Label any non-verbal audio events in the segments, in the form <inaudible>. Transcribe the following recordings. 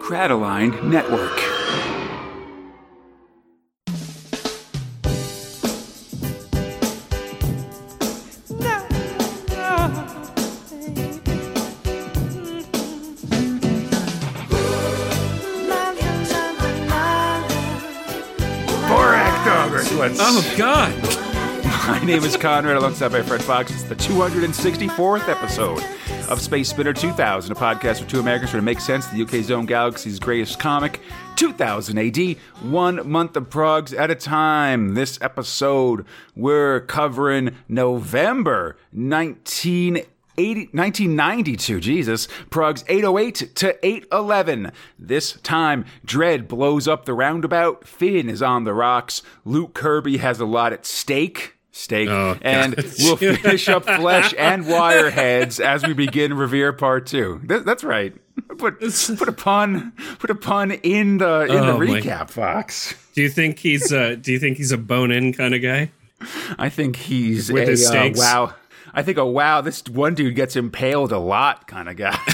Crataline Network. Wrestling. Oh, oh God! My name is Conrad, alongside my friend Fox. It's the 264th episode of Space Spinner 2000, a podcast for two Americans trying to make sense of the UK's own galaxy's greatest comic, 2000 AD, one month of progs at a time. This episode, we're covering November 1980. 1992, Jesus, Progs 808 to 811. This time, Dredd blows up the roundabout, Finn is on the rocks, Luke Kirby has a lot at stake. Steak, Oh, and <laughs> we'll finish up Flesh and Wireheads as we begin Revere Part Two. Th- that's right. Put put a pun put a pun in the in Oh, the my- recap, Fox. Do you think he's uh Do you think he's a bone in kind of guy? I think he's With a his uh, wow. I think a wow. This one dude gets impaled a lot, kind of guy. <laughs>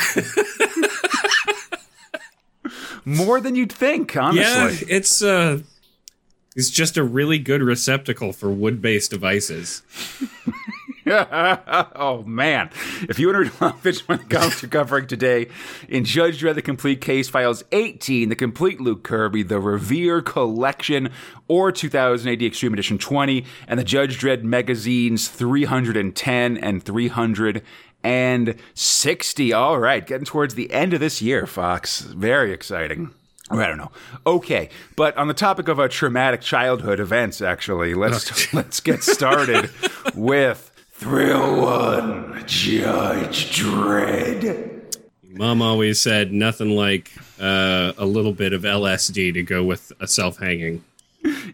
More than you'd think, honestly. Yeah, it's uh, he's just a really good receptacle for wood based devices. <laughs> oh man! If you want to pitch my comics you're covering today, in Judge Dredd: The Complete Case Files 18, the complete Luke Kirby, the Revere Collection, or 2000 AD Extreme Edition 20, and the Judge Dredd magazines 310 and 360. All right, getting towards the end of this year, Fox. Very exciting. I don't know. Okay, but on the topic of a traumatic childhood events, actually, let's <laughs> let's get started with Thrill One, Judge Dredd. Mom always said nothing like uh, a little bit of LSD to go with a self hanging.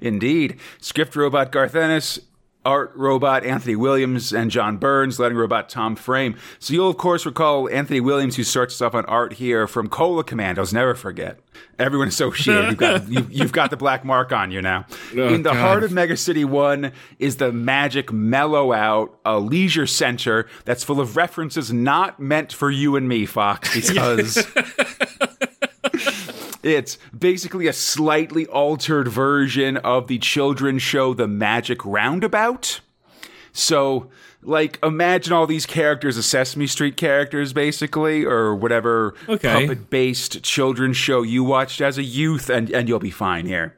Indeed, script robot Garth Ennis, art robot Anthony Williams, and John Burns, letting robot Tom Frame. So you'll of course recall Anthony Williams, who starts us off on art here from Cola Commandos. Never forget. Everyone associated. <laughs> You've got you've, you've got the black mark on you now. Oh, In the God. heart of Mega City One is the magic mellow out, a leisure center that's full of references not meant for you and me, Fox, <laughs> because. It's basically a slightly altered version of the children's show The Magic Roundabout. So, like, imagine all these characters as Sesame Street characters, basically, or whatever Okay. puppet based children's show you watched as a youth, and, and you'll be fine here.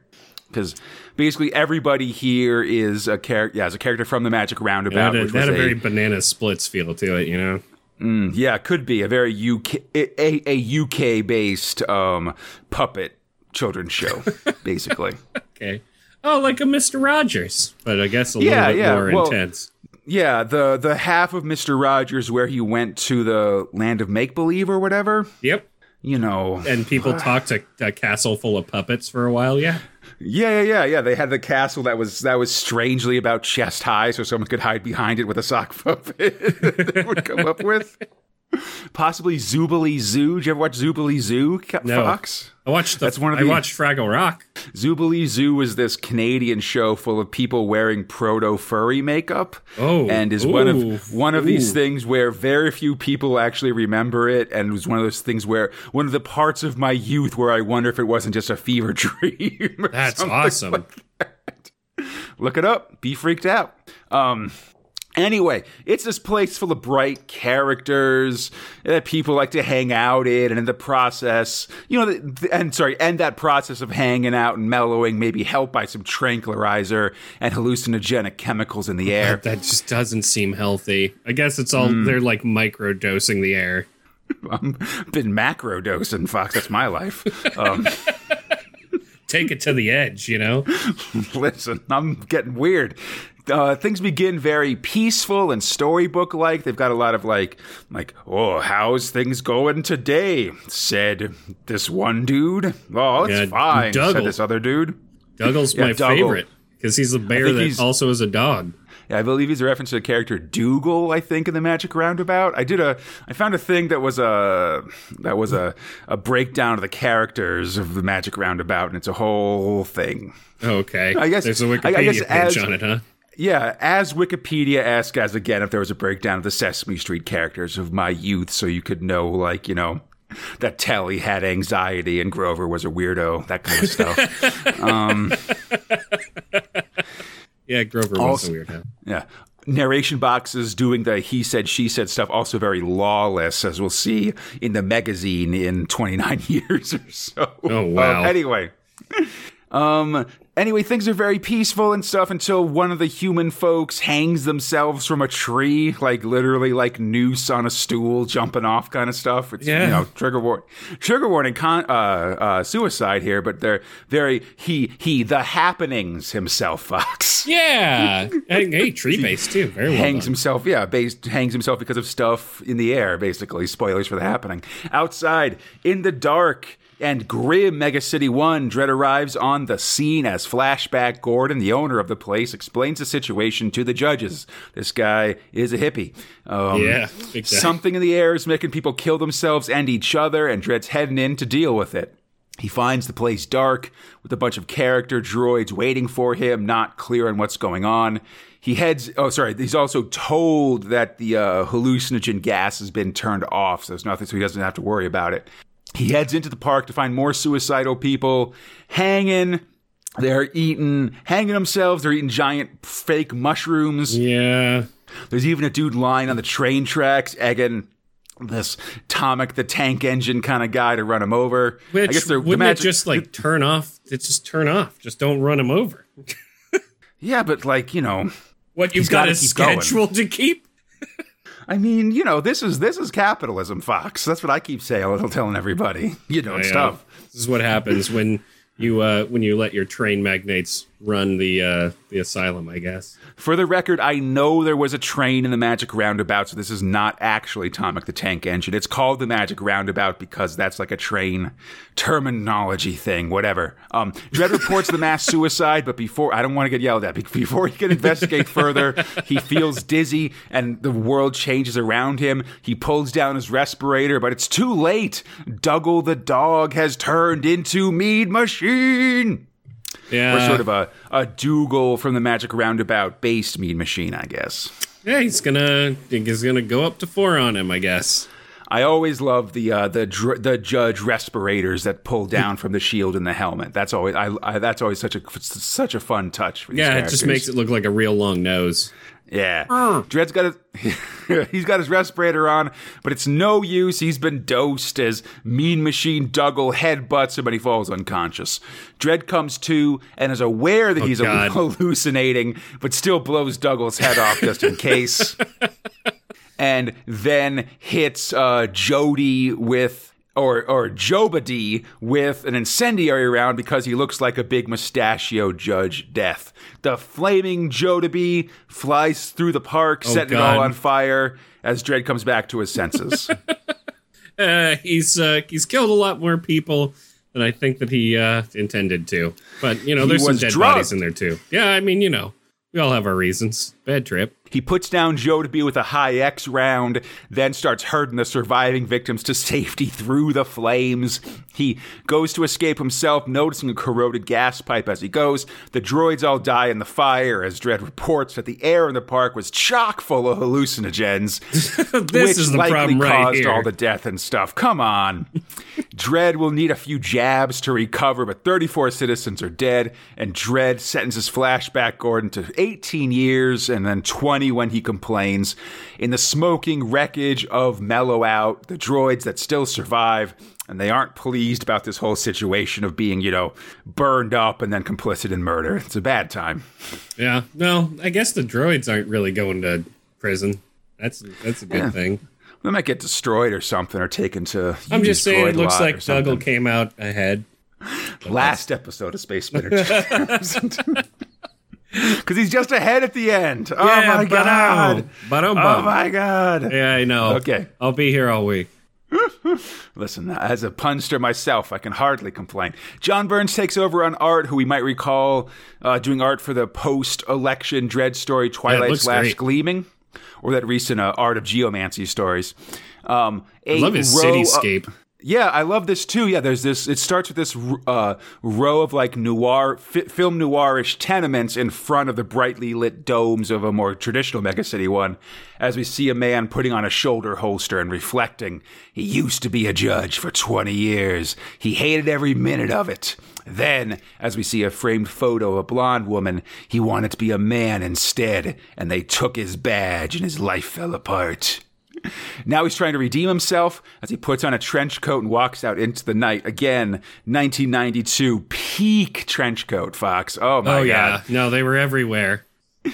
Because basically everybody here is a character, yeah, is a character from The Magic Roundabout. That which that had was a very banana splits feel to it, you know. Yeah, it could be a very UK a, a UK based um, puppet children's show, <laughs> basically. Okay. Oh, like a Mister Rogers, but I guess a Yeah, little bit yeah, more well- intense. yeah, the the half of Mister Rogers where he went to the land of make believe or whatever. Yep. You know, And people <sighs> talked to a castle full of puppets for a while. Yeah. Yeah, yeah, yeah, yeah. They had the castle that was that was strangely about chest high, so someone could hide behind it with a sock puppet. <laughs> they would come up with possibly Zoobilee Zoo. Did you ever watch Zoobilee Zoo, No. Fox? I watched the. That's one of I watched Fraggle Rock. Zoobilee Zoo is this Canadian show full of people wearing proto furry makeup. Oh, and is one of one of these things where very few people actually remember it, and it was one of those things where one of the parts of my youth where I wonder if it wasn't just a fever <laughs> dream. That's awesome. Look it up. Be freaked out. Um. Anyway, it's this place full of bright characters that people like to hang out in, and in the process, you know, the, and sorry, and that process of hanging out and mellowing may be helped by some tranquilizer and hallucinogenic chemicals in the air. That just doesn't seem healthy. I guess it's all Hmm. they're like micro dosing the air. I've <laughs> been macro dosing, Fox. That's my life. Um, <laughs> Take it to the edge, you know. <laughs> listen, I'm getting weird. Uh, things begin very peaceful and storybook like. They've got a lot of like, like, oh, how's things going today? Said this one dude. Oh, it's Yeah, fine. Said this other dude. Douglas Yeah, my Dougal. favorite because he's a bear that also is a dog. Yeah, I believe he's a reference to the character Dougal. I think in the Magic Roundabout. I did a, I found a thing that was a, that was a, a breakdown of the characters of the Magic Roundabout, and it's a whole thing. Okay, I guess- there's a Wikipedia guess page as- on it, huh? Yeah, as Wikipedia asked as again if there was a breakdown of the Sesame Street characters of my youth, so you could know, like, you know, that Telly had anxiety and Grover was a weirdo, that kind of stuff. <laughs> um, yeah, Grover was a weirdo. Yeah. Narration boxes doing the he said, she said stuff, also very lawless, as we'll see in the magazine in 29 <laughs> years or so. Oh, wow. <laughs> Um, anyway. Um, Anyway, things are very peaceful and stuff until one of the human folks hangs themselves from a tree, like literally like noose on a stool, jumping off kind of stuff. It's, Yeah. you know, trigger warning, trigger warning, con- uh, uh, suicide here, but they're very he he the happenings himself, Fox Yeah. hey, hey, tree <laughs> base too. Very well hangs done. himself yeah based hangs himself because of stuff in the air basically spoilers for the happening outside in the dark and grim Mega City 1, Dredd arrives on the scene as Flashback Gordon, the owner of the place, explains the situation to the judges. This guy is a hippie. Um, Yeah, time. Something in the air is making people kill themselves and each other, and Dredd's heading in to deal with it. He finds the place dark with a bunch of character droids waiting for him, not clear on what's going on. He heads, oh, sorry, he's also told that the uh, hallucinogen gas has been turned off, so there's nothing, so he doesn't have to worry about it. He heads into the park to find more suicidal people hanging. They're eating, hanging themselves. They're eating giant fake mushrooms. Yeah. There's even a dude lying on the train tracks, egging this Tomic the tank engine kind of guy to run him over. Which I guess they're wouldn't the magic, it just like turn off? It just turn off. Just don't run him over. yeah, but like you know, What you've got a keep going. schedule to keep? I mean, you know, this is this is capitalism, Fox. That's what I keep saying, little telling everybody. You know, Yeah. stuff. This is what happens when you uh, when you let your train magnates run the uh, the asylum. I guess. For the record, I know there was a train in the Magic Roundabout, so this is not actually Tomic the Tank Engine. It's called the Magic Roundabout because that's like a train terminology thing, whatever. Um, Dredd reports the mass <laughs> suicide, but before, I don't want to get yelled at, before he can investigate further, he feels dizzy and the world changes around him. He pulls down his respirator, but it's too late. Dougal the dog has turned into Mean Machine. Yeah. Or sort of a, a Dougal from the Magic Roundabout based Mean Machine, I guess. yeah. He's gonna he's gonna go up to four on him. I guess. I always love the uh, the dr- the judge respirators that pull down from the shield and the helmet. That's always I, I that's always such a such a fun touch. Yeah. It just makes it look like a real long nose. Yeah. Dredd's got his, <laughs> he's got his respirator on, but it's no use. He's been dosed as Mean Machine Dougal headbutts him and he falls unconscious. Dredd comes to and is aware that he's Oh, <laughs> God. hallucinating, but still blows Dougal's head off just in <laughs> case. And then hits uh, Jody with. Or, or Jobady with an incendiary round because he looks like a big mustachio Judge Death. The flaming Jodeby flies through the park, setting it all Oh, on fire as Dredd comes back to his senses. <laughs> Uh, he's uh, he's killed a lot more people than I think that he uh, intended to. But you know, He there's some dead drugged. bodies in there too. Yeah. I mean, you know, we all have our reasons. Bad trip. He puts down Joe to be with a high X round, then starts herding the surviving victims to safety through the flames. He goes to escape himself, noticing a corroded gas pipe as he goes. The droids all die in the fire as Dredd reports that the air in the park was chock full of hallucinogens, <laughs> This which is the likely problem right caused here. all the death and stuff. Come on. Dredd will need a few jabs to recover, but 34 citizens are dead, and Dredd sentences Flashback Gordon to 18 years and then 20 when he complains. In the smoking wreckage of Mellow Out, the droids that still survive, and they aren't pleased about this whole situation of being, you know, burned up and then complicit in murder. It's a bad time. Yeah. No, I guess the droids aren't really going to prison. That's that's a good Yeah. thing. They might get destroyed or something or taken to. I'm just saying, it looks like. Dougal came out ahead. last episode of Space Spinner. <laughs> <laughs> <laughs> Because he's just ahead at the end. Oh Yeah, my god. ba-dum, Oh my god. Yeah, I know. Okay. I'll be here all week. <laughs> Listen, as a punster myself, I can hardly complain. John Burns takes over on art, who we might recall uh, doing art for the post-election Dredd story Twilight looks slash great. Gleaming, or that recent uh, Art of Geomancy stories. Um, a I love his row of- cityscape. Yeah, I love this too. Yeah, there's this. It starts with this uh, row of like noir, fi- film noirish tenements in front of the brightly lit domes of a more traditional megacity one. As we see a man putting on a shoulder holster and reflecting, he used to be a judge for 20 years. He hated every minute of it. Then, as we see a framed photo of a blonde woman, he wanted to be a man instead, and they took his badge and his life fell apart. Now he's trying to redeem himself as he puts on a trench coat and walks out into the night. Again, 1992, peak trench coat, Fox. Oh my oh God. yeah, no, they were everywhere,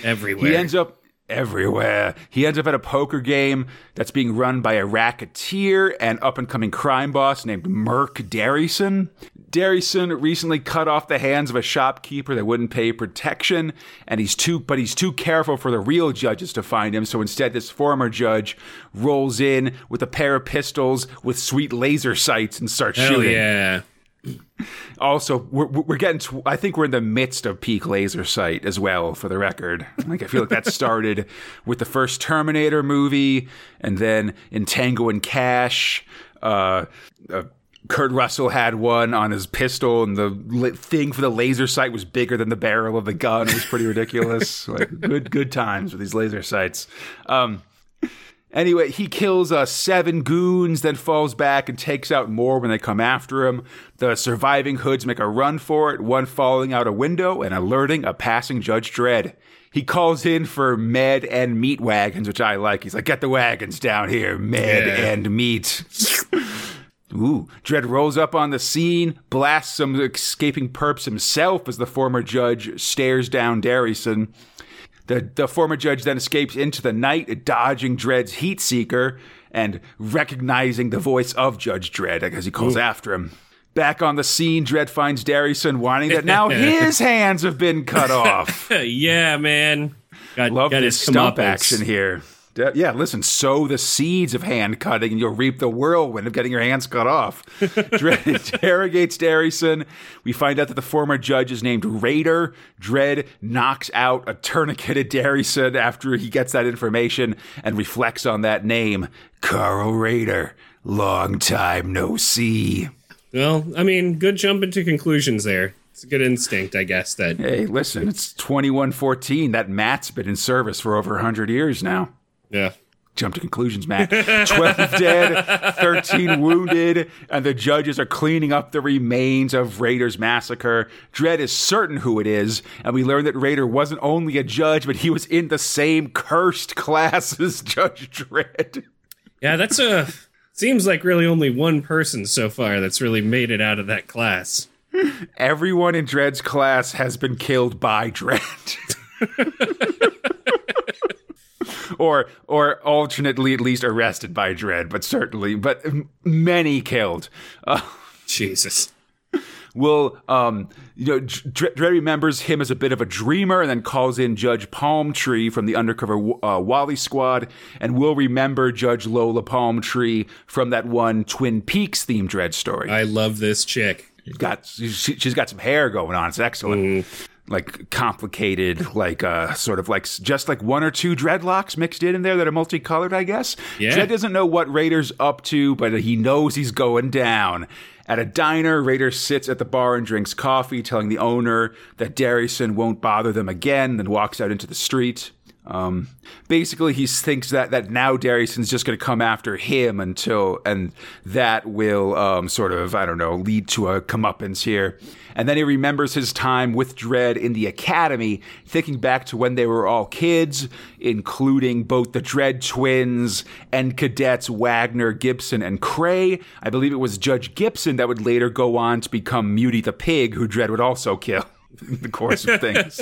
everywhere. He ends up everywhere. He ends up at a poker game that's being run by a racketeer and up and coming crime boss named Merc Derryson. Derryson recently cut off the hands of a shopkeeper that wouldn't pay protection, and he's too but he's too careful for the real judges to find him. So instead, this former judge rolls in with a pair of pistols with sweet laser sights and starts Hell shooting. yeah. Also, we're, we're getting. To, I think we're in the midst of peak laser sight as well. For the record, like I feel like that <laughs> started with the first Terminator movie, and then in Tango and Cash, uh, uh, Kurt Russell had one on his pistol, and the li- thing for the laser sight was bigger than the barrel of the gun. It was pretty ridiculous. <laughs> like good, good times with these laser sights. Um, Anyway, he kills uh, seven goons, then falls back and takes out more when they come after him. The surviving hoods make a run for it, one falling out a window and alerting a passing Judge Dredd. He calls in for med and meat wagons, which I like. He's like, get the wagons down here, med Yeah. and meat. Ooh, Dredd rolls up on the scene, blasts some escaping perps himself as the former judge stares down Derryson. The, the former judge then escapes into the night, dodging Dredd's heat seeker and recognizing the voice of Judge Dredd as he calls after him. Back on the scene, Dredd finds Darrison whining that <laughs> now his hands have been cut off. <laughs> yeah, man. Got, Love got this his stump action here. De- Yeah, listen, sow the seeds of hand cutting and you'll reap the whirlwind of getting your hands cut off. <laughs> Dredd interrogates Darryson. We find out that the former judge is named Raider. Dredd knocks out a tourniquet tourniqueted Darryson after he gets that information and reflects on that name. Carl Raider. Long time no see. Well, I mean, good jumping to conclusions there. It's a good instinct, I guess. That Hey, listen, it's 2114. That Matt's been in service for over 100 years now. Yeah. jump to conclusions, Matt. 12 <laughs> dead, 13 wounded, and the judges are cleaning up the remains of Raider's massacre. Dredd is certain who it is, and we learn that Raider wasn't only a judge, but he was in the same cursed class as Judge Dredd. Yeah, that's a. Seems like really only one person so far that's really made it out of that class. Everyone in Dredd's class has been killed by Dredd. <laughs> or or alternately at least arrested by Dredd, but certainly but many killed. Uh, Jesus. will um you know Dre, Dre remembers him as a bit of a dreamer and then calls in Judge Palm Tree from the undercover uh, Wally squad and will remember Judge Lola Palm Tree from that one Twin Peaks themed Dredd story. I love this chick. She's got she, she's got some hair going on. It's excellent. Like complicated, like uh, sort of like just like one or two dreadlocks mixed in in there that are multicolored, I guess. Yeah. Dredd doesn't know what Raider's up to, but he knows he's going down. At a diner, Raider sits at the bar and drinks coffee, telling the owner that Darryson won't bother them again, then walks out into the street. Um, basically, he thinks that, that now Darryson's just going to come after him until, and that will um, sort of, I don't know, lead to a comeuppance here. And then he remembers his time with Dredd in the academy, thinking back to when they were all kids, including both the Dredd twins and cadets Wagner, Gibson, and Cray. I believe it was Judge Gibson that would later go on to become Mutie the Pig, who Dredd would also kill <laughs> in the course of things.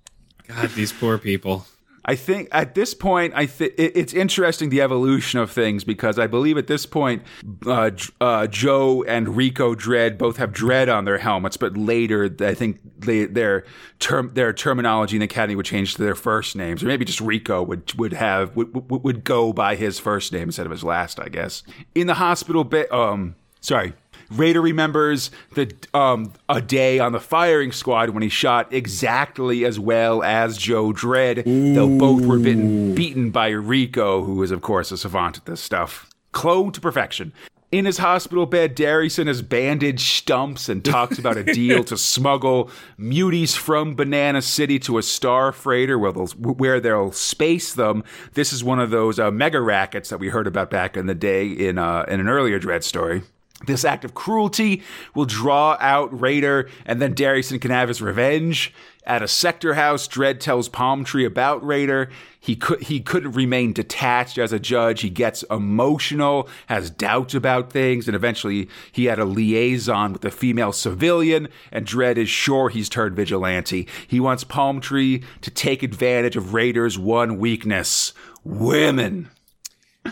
<laughs> God, these poor people. I think at this point, I think it's interesting the evolution of things because I believe at this point, uh, uh, Joe and Rico Dredd both have dread on their helmets, but later I think they, their term their terminology in the academy would change to their first names, or maybe just Rico would would have would, would, go by his first name instead of his last, I guess. In the hospital, ba- um, sorry. Raider remembers the um, a day on the firing squad when he shot exactly as well as Joe Dredd, though both were bitten, beaten by Rico, who is of course a savant at this stuff. Clone to perfection. In his hospital bed, Darrison has bandaged stumps and talks about a deal to <laughs> smuggle muties from Banana City to a star freighter where they'll, where they'll space them. This is one of those uh, mega rackets that we heard about back in the day in, uh, in an earlier Dredd story. This act of cruelty will draw out Raider, and then Darrison can have his revenge. At a sector house, Dredd tells Palm Tree about Raider. He could he couldn't remain detached as a judge. He gets emotional, has doubts about things, and eventually he had a liaison with a female civilian. And Dredd is sure he's turned vigilante. He wants Palm Tree to take advantage of Raider's one weakness: women.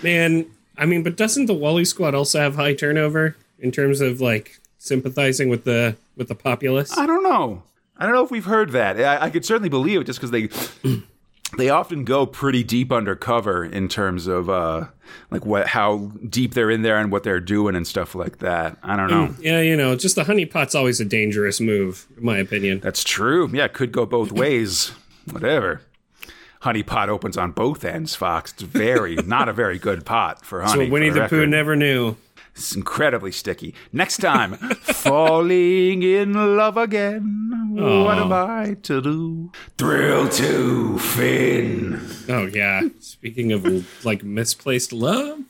Man, I mean, but doesn't the Wally Squad also have high turnover in terms of like sympathizing with the with the populace? I don't know. I don't know if we've heard that. I, I could certainly believe it just because they <clears throat> they often go pretty deep undercover in terms of uh, like what how deep they're in there and what they're doing and stuff like that. I don't know. Yeah, you know, just the honeypot's always a dangerous move, in my opinion. That's true. Yeah, it could go both ways. <clears throat> Whatever. Honey pot opens on both ends, Fox. It's very <laughs> not a very good pot for honey. So Winnie for the Pooh never knew. It's incredibly sticky. Next time, <laughs> falling in love again. What am I to do? Thrill to Finn. Oh yeah. Speaking of like misplaced love,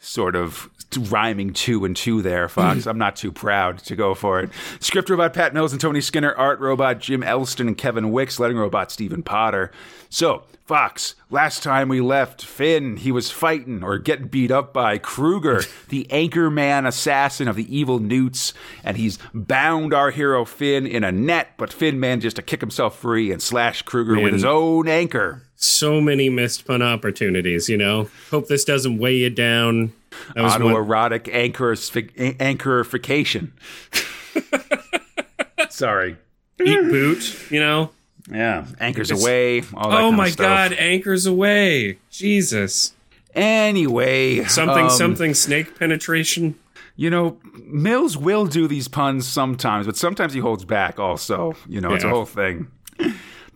Sort of rhyming two and two there, Fox. <laughs> I'm not too proud to go for it. Script robot Pat Mills and Tony Skinner, art robot Jim Elston and Kevin Wicks, letting robot Stephen Potter. So, Fox, last time we left Finn, he was fighting or getting beat up by Kruger, <laughs> the Anchorman assassin of the evil newts, and he's bound our hero Finn in a net, but Finn manages to kick himself free and slash Kruger with his own anchor. so many missed pun opportunities. You know, hope this doesn't weigh you down. One, autoerotic anchorific- anchorification. <laughs> Sorry. eat boot. You know. Yeah. Anchors away. All that Oh kind my of stuff. God! Anchors away. Jesus. Anyway, Something. um, something. Snake penetration. You know, Mills will do these puns sometimes, but sometimes he holds back. Also, you know, it's a whole thing.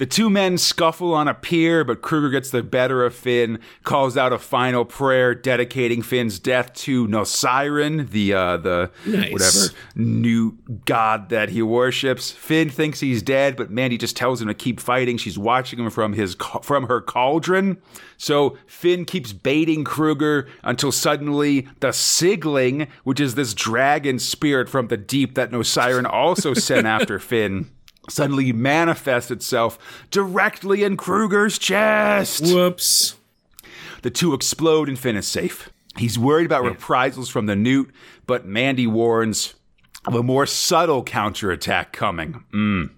The two men scuffle on a pier, but Kruger gets the better of Finn, calls out a final prayer dedicating Finn's death to Nosiren, the uh, the Nice. whatever new god that he worships. Finn thinks he's dead, but Mandy just tells him to keep fighting. She's watching him from his from her cauldron. So Finn keeps baiting Kruger until suddenly the Sigling, which is this dragon spirit from the deep that Nosiren also sent <laughs> after Finn, suddenly manifests itself directly in Kruger's chest. Whoops. The two explode and Finn is safe. He's worried about reprisals from the Newt, but Mandy warns of a more subtle counterattack coming. Mm.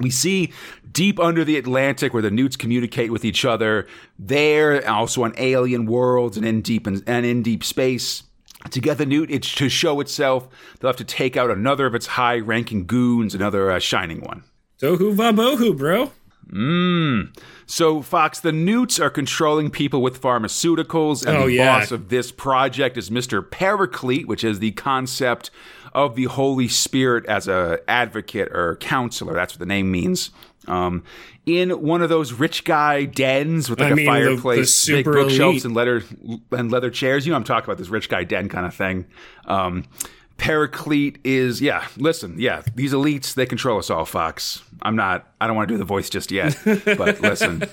We see deep under the Atlantic where the Newts communicate with each other. There, also on alien worlds and in deep and in deep space. To get the Newt it's to show itself, they'll have to take out another of its high-ranking goons, another uh, shining one. Tohu vabohu, bro. Mmm. So, Fox, the Newts are controlling people with pharmaceuticals, and Oh, the yeah. boss of this project is Mr. Paraclete, which is the concept of the Holy Spirit as a advocate or counselor. That's what the name means. Um, in one of those rich guy dens with like I a mean, the- the fireplace, big bookshelves, elite. and leather and leather chairs. You know, I'm talking about this rich guy den kind of thing. Um, Paraclete is yeah. Listen, yeah, these elites they control us all. Fox. I'm not. I don't want to do the voice just yet. But listen. <laughs>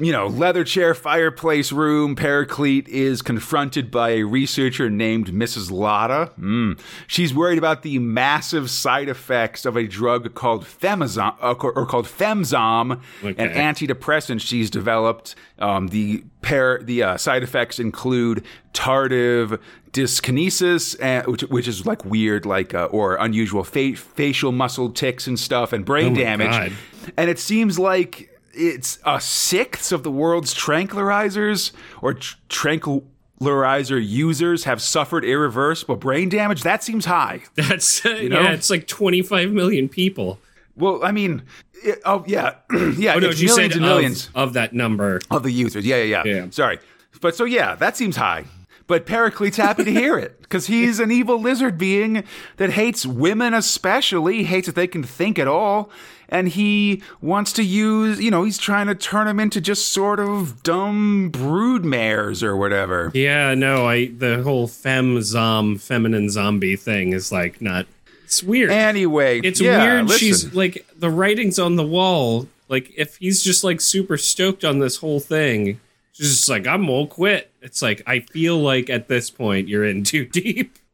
You know, leather chair, fireplace room. Paraclete is confronted by a researcher named Mrs. Lotta. Mm. She's worried about the massive side effects of a drug called Femazom, uh, or called Femzom, an antidepressant she's developed. Um, the pair, the uh, side effects include tardive dyskinesis, uh, which, which is like weird, like uh, or unusual fa- facial muscle tics and stuff, and brain Oh damage. God. And it seems like it's a sixth of the world's tranquilizers or tr- tranquilizer users have suffered irreversible brain damage. That seems high. <laughs> That's uh, know? yeah. It's like 25 million people. Well, I mean, it, oh yeah, <clears throat> yeah, Oh no, it's you millions said and millions of, of that number. of the users. Yeah, yeah, yeah, Yeah. Sorry, but so yeah, that seems high. But Pericles happy to hear it because he's an evil lizard being that hates women, especially hates that they can think at all, and he wants to use. You know, he's trying to turn them into just sort of dumb brood mares or whatever. Yeah, no, I the whole fem zom feminine zombie thing is like not. It's weird. Anyway, it's yeah, weird. listen. She's like the writing's on the wall. Like if he's just like super stoked on this whole thing, she's just like I'm all quit. It's like I feel like at this point you're in too deep. <laughs>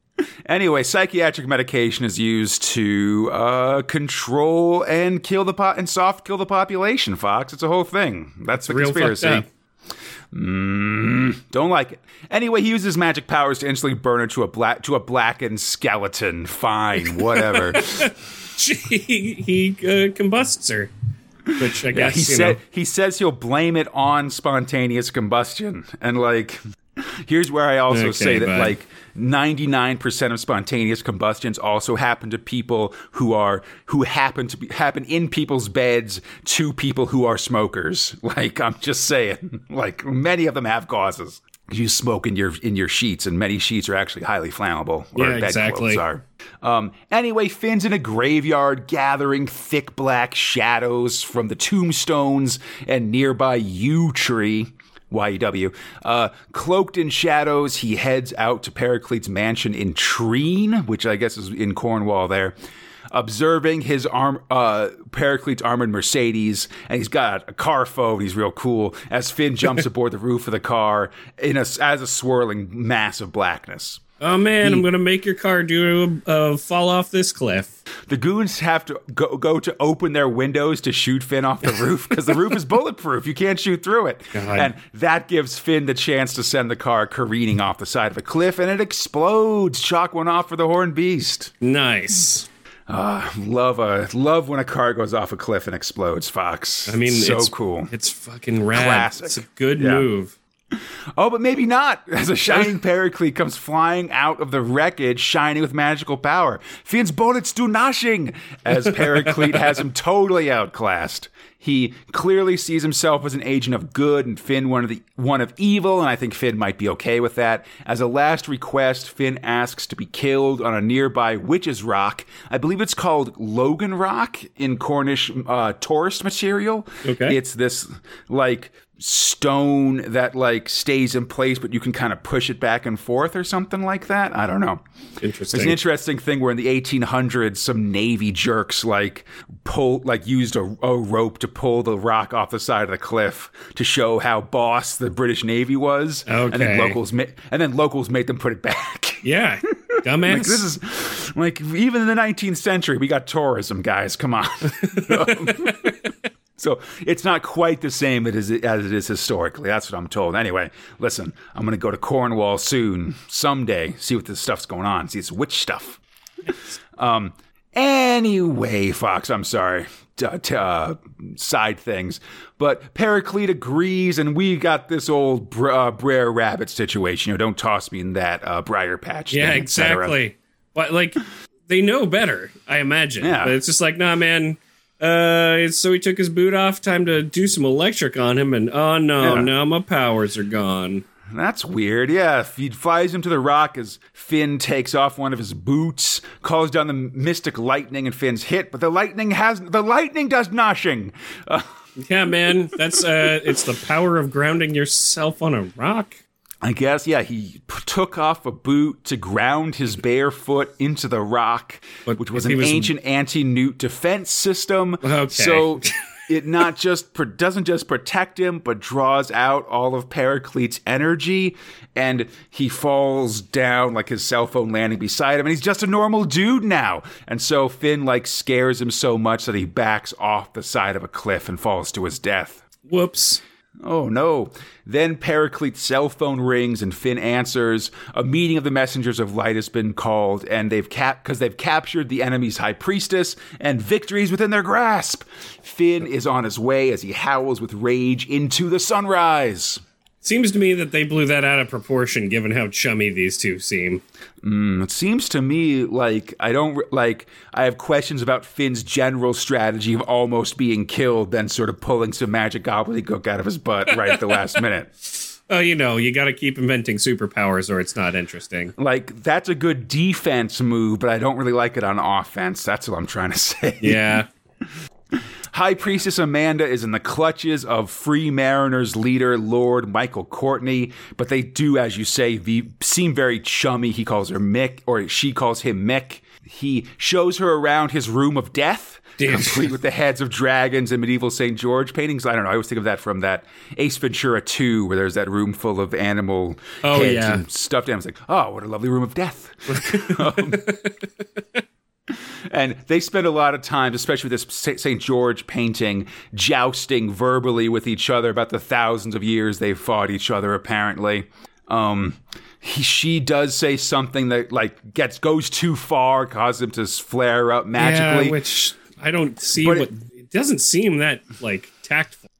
Anyway, psychiatric medication is used to uh, control and kill the po- and soft kill the population. Fox, it's a whole thing. That's the Real conspiracy. Mm, don't like it. Anyway, he uses magic powers to instantly burn her to a black to a blackened skeleton. Fine, whatever. <laughs> he he uh, combusts her, which I Yeah, guess he said know. he says he'll blame it on spontaneous combustion, and like, here's where I also Okay, say that bud. like 99% of spontaneous combustions also happen to people who are who happen to be happen in people's beds to people who are smokers. <laughs> Like I'm just saying, like many of them have causes. You smoke in your in your sheets, and many sheets are actually highly flammable. Or Yeah, exactly. are. Um, anyway, Finn's in a graveyard gathering thick black shadows from the tombstones and nearby yew tree. YEW. Uh, cloaked in shadows, he heads out to Pericles' mansion in Treen, which I guess is in Cornwall there. Observing his arm, uh, Pericles' armored Mercedes, and he's got a car phone. He's real cool. As Finn jumps <laughs> aboard the roof of the car in a, as a swirling mass of blackness. Oh man, I'm gonna make your car do a, a fall off this cliff. The goons have to go, go to open their windows to shoot Finn off the roof because the roof is <laughs> bulletproof. You can't shoot through it. God. And that gives Finn the chance to send the car careening off the side of a cliff and it explodes. Chalk one off for the horned beast. Nice. Ah, love a love when a car goes off a cliff and explodes, Fox. I mean, so it's cool. It's fucking rad. Classic. It's a good Yeah. move. Oh, but maybe not. <laughs> As a shining Pericles comes flying out of the wreckage, shining with magical power. Finn's bullets do nothing, as Pericles has him totally outclassed. He clearly sees himself as an agent of good and Finn one of the one of evil, and I think Finn might be okay with that. As a last request, Finn asks to be killed on a nearby witch's rock. I believe it's called Logan Rock in Cornish uh, tourist material. Okay. It's this like stone that like stays in place, but you can kind of push it back and forth or something like that. I don't know. Interesting. an interesting thing where in the 1800s, some Navy jerks like pull, like used a, a rope to pull the rock off the side of the cliff to show how boss the British Navy was. Okay. And then locals, ma- and then locals made them put it back. <laughs> yeah, dumbass. Like, this is like even in the 19th century, we got tourism, guys. Come on. <laughs> <laughs> Um, so it's not quite the same as it is historically. That's what I'm told. Anyway, listen, I'm going to go to Cornwall soon, someday, see what this stuff's going on, see it's witch stuff. Um. Anyway, Fox, I'm sorry. T- uh, side things, but Paraclete agrees, and we got this old Br- uh, Brer Rabbit situation. You know, don't toss me in that uh, briar patch. yeah, thing, exactly. But like, they know better, I imagine. Yeah. But it's just like, nah, man. Uh, so he took his boot off. Time to do some electric on him, and oh no, Yeah. now my powers are gone. That's weird. Yeah, he flies him to the rock as Finn takes off one of his boots, calls down the mystic lightning, and Finn's hit. But the lightning has the lightning does nothing. Uh, <laughs> Yeah, man, that's uh, it's the power of grounding yourself on a rock. I guess yeah. He p- took off a boot to ground his bare foot into the rock, But which was an was- ancient anti-newt defense system. Okay. So. It not just pr- doesn't just protect him, but draws out all of Pericles' energy, and he falls down like his cell phone landing beside him, and he's just a normal dude now. And so Finn like scares him so much that he backs off the side of a cliff and falls to his death. Whoops. Oh no. Then Pericles' cell phone rings and Finn answers. A meeting of the messengers of light has been called, and they've cap because they've captured the enemy's high priestess, and victories within their grasp. Finn is on his way as he howls with rage into the sunrise. Seems to me that they blew that out of proportion, given how chummy these two seem. Hmm, it seems to me like I don't like I have questions about Finn's general strategy of almost being killed, then sort of pulling some magic gobbledygook out of his butt right at the last <laughs> minute. Oh, you know, you got to keep inventing superpowers or it's not interesting. Like that's a good defense move, but I don't really like it on offense. That's what I'm trying to <laughs> say. Yeah. <laughs> High Priestess Amanda is in the clutches of Free Mariners leader Lord Michael Courtney, but they do, as you say, be, seem very chummy. He calls her Mick, or she calls him Mick. He shows her around his room of death. Complete with the heads of dragons and medieval St. George paintings. I don't know. I always think of that from that Ace Ventura 2, where there's that room full of animal Oh, heads yeah. and stuffed animals. Like, oh, what a lovely room of death. <laughs> Um, <laughs> and they spend a lot of time, especially with this St. George painting, jousting verbally with each other about the thousands of years they've fought each other, apparently. Um, he, she does say something that like gets goes too far, causes him to flare up magically. Yeah, which I don't see But what it, doesn't seem that like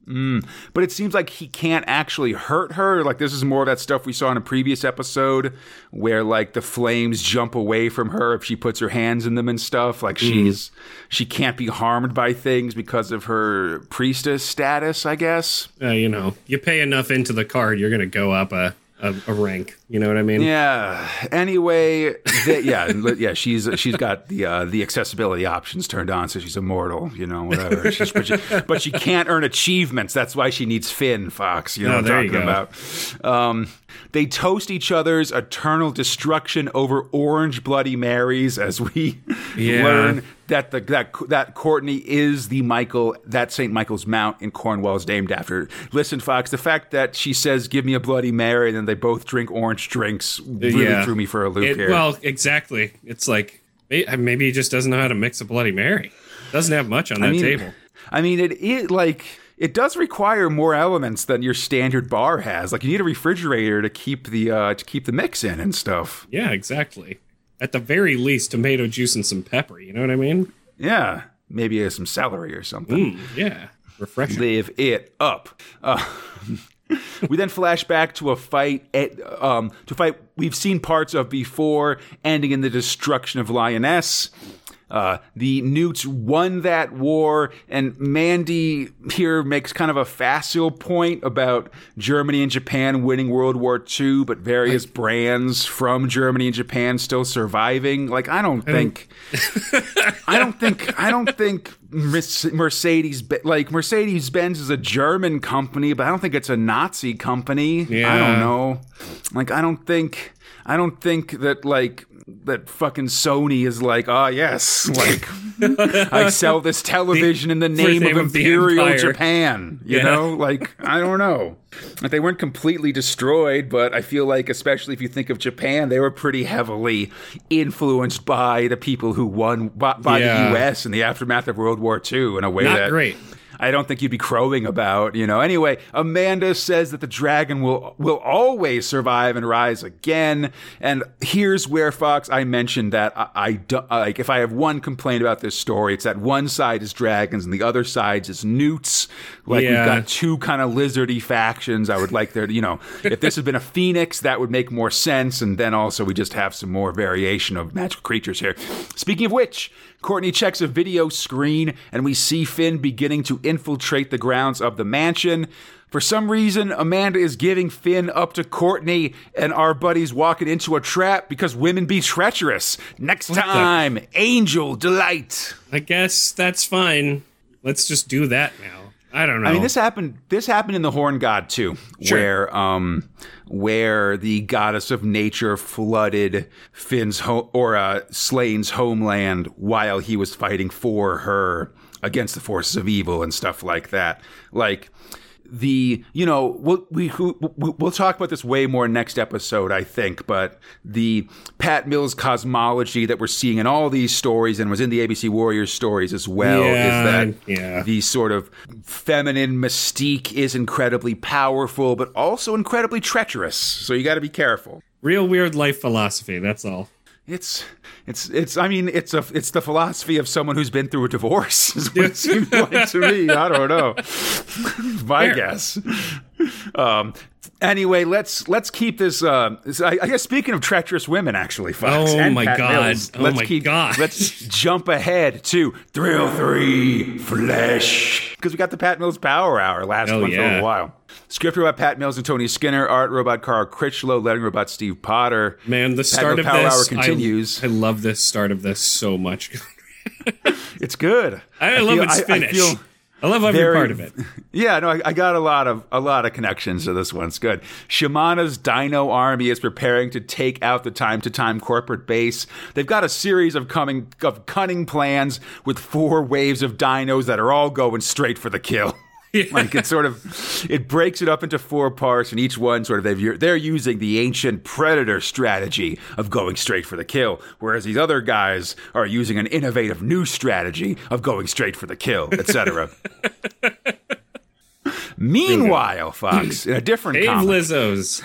tactful. but it seems like he can't actually hurt her. Like this is more of that stuff we saw in a previous episode where like the flames jump away from her if she puts her hands in them and stuff. Like she's she can't be harmed by things because of her priestess status, I guess. Uh, you know, you pay enough into the card, you're going to go up a, a, a rank. You know what I mean? Yeah. Anyway, th- yeah, <laughs> yeah. She's she's got the uh, the accessibility options turned on, so she's immortal. You know, whatever. <laughs> She's, but, she, but she can't earn achievements. That's why she needs Finn Fox. You know Oh, what I'm talking about. Um, they toast each other's eternal destruction over orange Bloody Marys as we <laughs> Yeah. learn that the that that Courtney is the Michael that St. Michael's Mount in Cornwall is named after. Listen, Fox, the fact that she says "Give me a Bloody Mary" and then they both drink orange drinks really Yeah. threw me for a loop It- here. well, exactly. It's like maybe he just doesn't know how to mix a Bloody Mary. Doesn't have much on that mean- table. I mean, it it like it does require more elements than your standard bar has. Like you need a refrigerator to keep the uh, to keep the mix in and stuff. Yeah, exactly. At the very least, tomato juice and some pepper. You know what I mean? Yeah, maybe some celery or something. Mm, yeah, refreshing. live it up. Uh, <laughs> we then flash back to a fight at, um, to a fight we've seen parts of before, ending in the destruction of Lyonesse. Uh, the Newts won that war, and Mandy here makes kind of a facile point about Germany and Japan winning World War II, but various brands from Germany and Japan still surviving. Like, I don't think. I don't think I don't think Merce- Mercedes like Mercedes Benz is a German company, but I don't think it's a Nazi company. I don't know. Like I don't think I don't think that like that fucking Sony is like, ah yes, <laughs> like I sell this <laughs> television in the name, name of of Imperial. Japan. You Yeah. know, like I don't know. They weren't completely destroyed, but I feel like, especially if you think of Japan, they were pretty heavily influenced by the people who won by, by Yeah. the U.S. in the aftermath of World War II in a way Not that great. I don't think you'd be crowing about, you know. Anyway, Amanda says that the dragon will will always survive and rise again. And here's where Fox I mentioned that I, I do, like if I have one complaint about this story, it's that one side is dragons and the other side is newts. Like Yeah. we've got two kind of lizardy factions. I would like there, you know, if this had been a phoenix, that would make more sense. And then also we just have some more variation of magical creatures here. Speaking of which, Courtney checks a video screen and we see Finn beginning to infiltrate the grounds of the mansion. For some reason, Amanda is giving Finn up to Courtney, and our buddy's walking into a trap because women be treacherous. Next time, Angel Delight. I guess that's fine. Let's just do that now. I don't know. I mean, this happened. This happened in the Horn God too, Sure. where um, where the goddess of nature flooded Finn's ho- or uh, Slane's homeland while he was fighting for her against the forces of evil and stuff like that. Like the you know we'll, we we- we'll talk about this way more next episode I think but the Pat Mills cosmology that we're seeing in all these stories and was in the ABC Warriors stories as well Yeah, is that yeah. the sort of feminine mystique is incredibly powerful but also incredibly treacherous so you got to be careful Real weird life philosophy. That's all. it's it's it's I mean it's a it's the philosophy of someone who's been through a divorce is what it seems like to me. I don't know. <laughs> My Fair. guess. Um Anyway, let's let's keep this. Uh, I, I guess speaking of treacherous women, actually, Fox. Oh my Pat God. Mills, Oh let's my keep, God. Let's jump ahead to Thrill Three Flesh because we got the Pat Mills Power Hour last Oh, one for a while. Script robot Pat Mills and Tony Skinner, art robot Carl Critchlow, letting robot Steve Potter. Man, the start Mills of Power this Hour continues. I, love this start of this so much. <laughs> It's good. I, love feel- its I- I finish. I, love every very- part of it. <laughs> Yeah, no, I, I got a lot of a lot of connections to this one. It's good. Shamana's Dino Army is preparing to take out the time to time corporate base. They've got a series of coming of cunning plans with four waves of dinos that are all going straight for the kill. <laughs> <laughs> like it sort of it breaks it up into four parts and each one sort of they've, they're using the ancient predator strategy of going straight for the kill whereas these other guys are using an innovative new strategy of going straight for the kill etc <laughs> Meanwhile, Fox, in a different Dave comic, Lizzo's.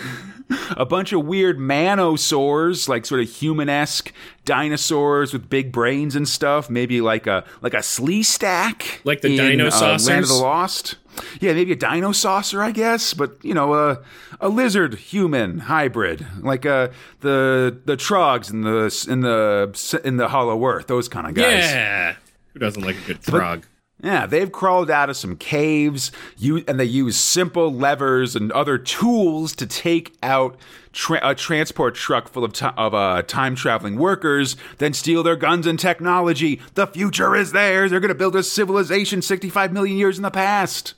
<laughs> a bunch of weird manosaurs, like sort of human-esque dinosaurs with big brains and stuff. Maybe like a like a Sleestak, Like the in, Dino uh, Land of the Lost. Yeah, maybe a dino saucer, I guess, but you know, a a lizard human hybrid, like uh, the the trogs in the in the in the Hollow Earth, those kind of guys. Yeah. Who doesn't like a good frog? Yeah, they've crawled out of some caves, and they use simple levers and other tools to take out tra- a transport truck full of, ti of uh, time traveling workers, then steal their guns and technology. The future is theirs. They're going to build a civilization 65 million years in the past.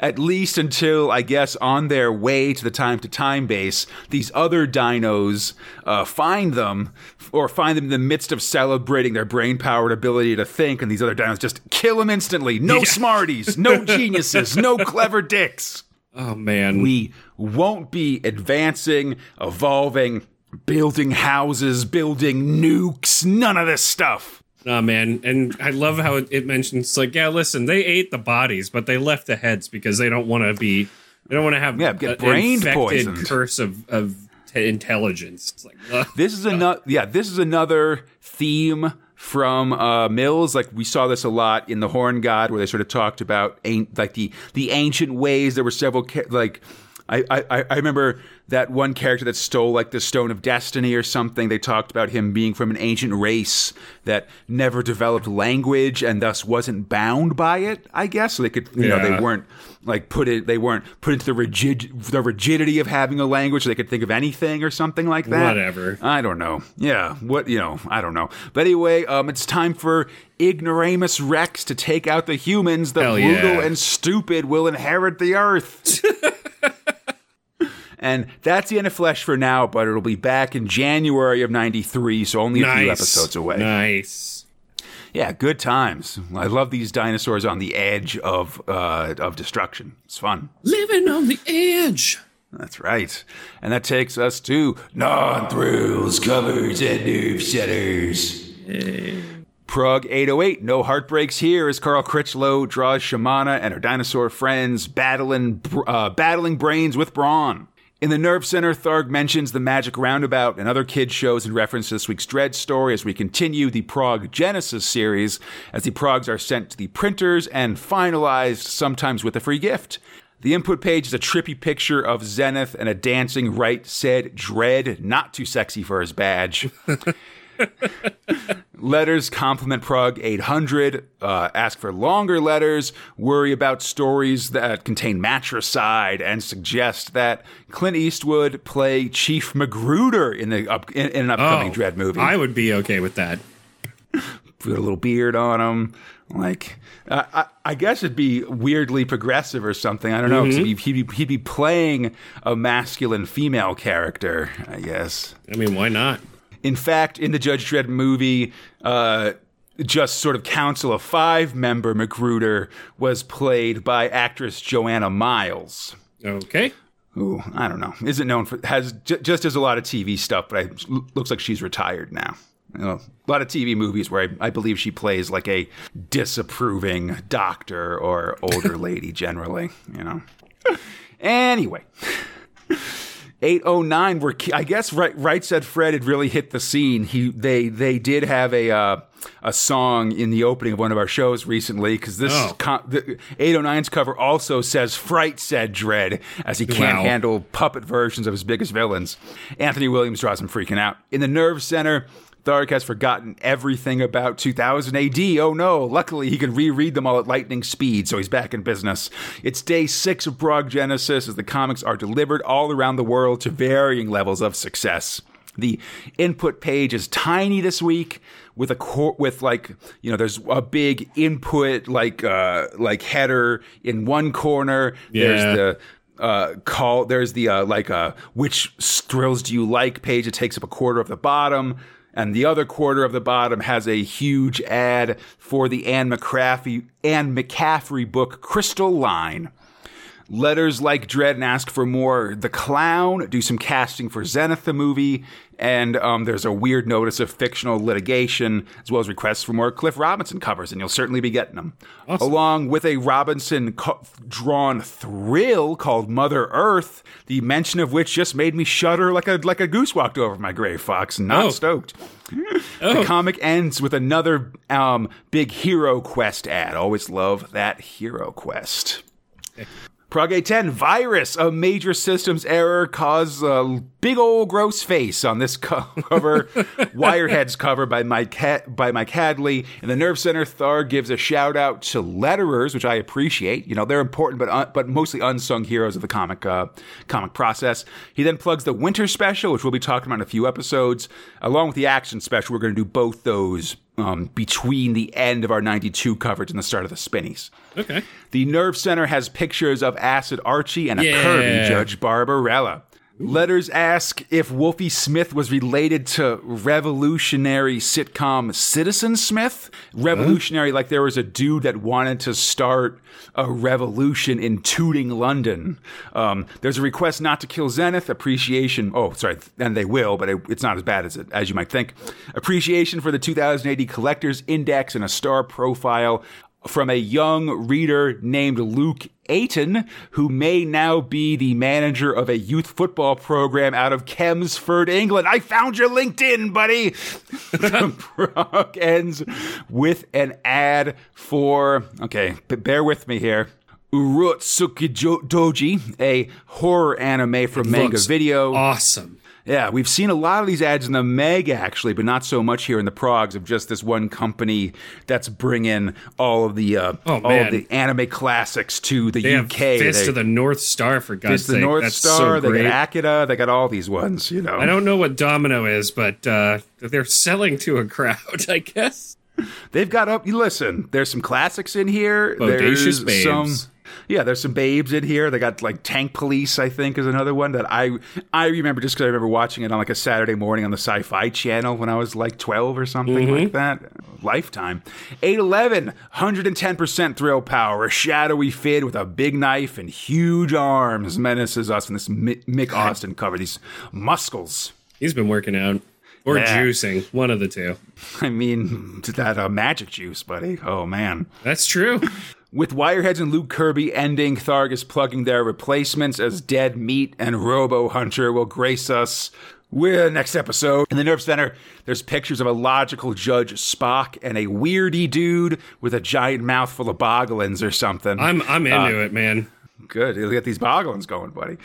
At least until, I guess, on their way to the time to time base, these other dinos uh, find them or find them in the midst of celebrating their brain powered ability to think, and these other dinos just kill them instantly. No smarties, no <laughs> geniuses, no clever dicks. Oh man. We won't be advancing, evolving, building houses, building nukes, none of this stuff. Oh man, and I love how it, it mentions like, yeah, listen, they ate the bodies, but they left the heads because they don't want to be, they don't want to have Yeah, get a- brain poisoned. curse of of t- intelligence. It's like. This is another, yeah, this is another theme from uh, Mills. Like we saw this a lot in the Horn God, where they sort of talked about like the the ancient ways. There were several ca- like. I, I, I remember that one character that stole like the stone of destiny or something. They talked about him being from an ancient race that never developed language and thus wasn't bound by it. I guess so they could, you know, they weren't like put it. They weren't put into the rigid the rigidity of having a language. So they could think of anything or something like that. Whatever. I don't know. Yeah, what you know, I don't know. But anyway, um, it's time for Ignoramus Rex to take out the humans. The Hell brutal yeah. and stupid will inherit the earth. <laughs> and that's the end of Flesh for now, but it'll be back in January of '93, so only a few episodes away. Nice. Yeah, good times. I love these dinosaurs on the edge of uh, of destruction. It's fun. Living on the edge. That's right. And that takes us to non thrills, covers, and Nerve Centers. Prog 808, no heartbreaks here as Carl Critchlow draws Shamana and her dinosaur friends battling, uh, battling brains with brawn. In the Nerve Center, Tharg mentions the Magic Roundabout and other kids' shows in reference to this week's Dredd story as we continue the Prog Genesis series, as the Progs are sent to the printers and finalized, sometimes with a free gift. The input page is a trippy picture of Zenith and a dancing right said Dredd, not too sexy for his badge. <laughs> Letters compliment Prog 800. Uh, ask for longer letters. Worry about stories that contain matricide and suggest that Clint Eastwood play Chief Magruder in the up, in, in an upcoming Oh, Dredd movie. I would be okay with that. Put a little beard on him. Like, uh, I, I guess it'd be weirdly progressive or something. I don't know. 'cause He'd, he'd, be, he'd be playing a masculine female character, I guess. I mean, why not? In fact, in the Judge Dredd movie, uh, just sort of council of five member Magruder was played by actress Joanna Miles. Okay. Who I don't know isn't known for has j- just does a lot of TV stuff, but I, looks like she's retired now. You know, a lot of TV movies where I, I believe she plays like a disapproving doctor or older <laughs> lady generally. You know. Anyway. <laughs> 809 where I guess right right said Fred had really hit the scene. He they they did have a uh, a song in the opening of one of our shows recently because this Oh. co- the 809's cover also says "Fright said Dredd" as he can't Wow. handle puppet versions of his biggest villains. Anthony Williams draws him freaking out in the Nerve Center. Tharg has forgotten everything about 2000 AD. Oh no, luckily he can reread them all at lightning speed, so he's back in business. It's day six of Prog Genesis as the comics are delivered all around the world to varying levels of success. The input page is tiny this week with a cor- with like you know there's a big input like uh like header in one corner. Yeah. There's the uh, call. There's the uh, like uh, which thrills do you like page. It takes up a quarter of the bottom, and the other quarter of the bottom has a huge ad for the Anne McCaffrey Anne McCaffrey book Crystal Line. Letters like Dredd and ask for more. The Clown do some casting for Zenith the movie, and um, there's a weird notice of fictional litigation, as well as requests for more Cliff Robinson covers, and you'll certainly be getting them. Along with a Robinson co- drawn thrill called Mother Earth, the mention of which just made me shudder like a like a goose walked over my grave, Fox. Not Oh. stoked. <laughs> The comic ends with another um, big Hero Quest ad. Always love that Hero Quest. Prog A10 virus, a major systems error caused a big old gross face on this <laughs> cover. Wirehead's cover by Mike by Mike Hadley. In the Nerve Center, Tharg gives a shout out to letterers, which I appreciate. You know they're important, but un- but mostly unsung heroes of the comic uh, comic process. He then plugs the Winter Special, which we'll be talking about in a few episodes, along with the Action Special. We're going to do both those um, between the end of our 92 coverage and the start of the Spinnies. Okay. The Nerve Center has pictures of Acid Archie and a Yeah. curvy Judge Barbarella. Letters ask if Wolfie Smith was related to revolutionary sitcom Citizen Smith. Revolutionary, like there was a dude that wanted to start a revolution in Tooting, London. Um, there's a request not to kill Zenith. Appreciation. Oh, sorry, and they will, but it, it's not as bad as it as you might think. Appreciation for the 2000 AD Collectors Index and a star profile from a young reader named Luke Aiton, who may now be the manager of a youth football program out of Chelmsford, England. I found your LinkedIn, buddy. <laughs> the prog ends with an ad for, okay, bear with me here. Urotsuki Doji, a horror anime from Manga Video. Awesome. Yeah, we've seen a lot of these ads in the Meg actually, but not so much here in the Progs of just this one company that's bringing all of the uh, Oh, all man. of the anime classics to the They UK. Fist They- of the North Star for God's sake. the North That's Star. so they got Akira. They got all these ones. You know, I don't know what Dominion is, but uh, they're selling to a crowd, <laughs> I guess. They've got up. You listen. There's some classics in here. Bodacious there's babes. some. Yeah, there's some babes in here. They got like Tank Police. I think is another one that I I remember just because I remember watching it on like a Saturday morning on the Sci-Fi Channel when I was like 12 or something like that. Lifetime. 811, 110% thrill power. A shadowy fid with a big knife and huge arms menaces us in this Mick Austin cover. These muscles. He's been working out. Or Yeah. juicing. One of the two. <laughs> I mean, that uh, magic juice, buddy. Oh man. That's true. <laughs> With Wireheads and Luke Kirby ending, Tharg is plugging their replacements as Dead Meat and Robo Hunter will grace us with next episode. In the Nerve Center, there's pictures of a logical Judge Spock and a weirdy dude with a giant mouth full of boglins or something. I'm I'm uh, into it, man. Good. You'll get these boglins going, buddy.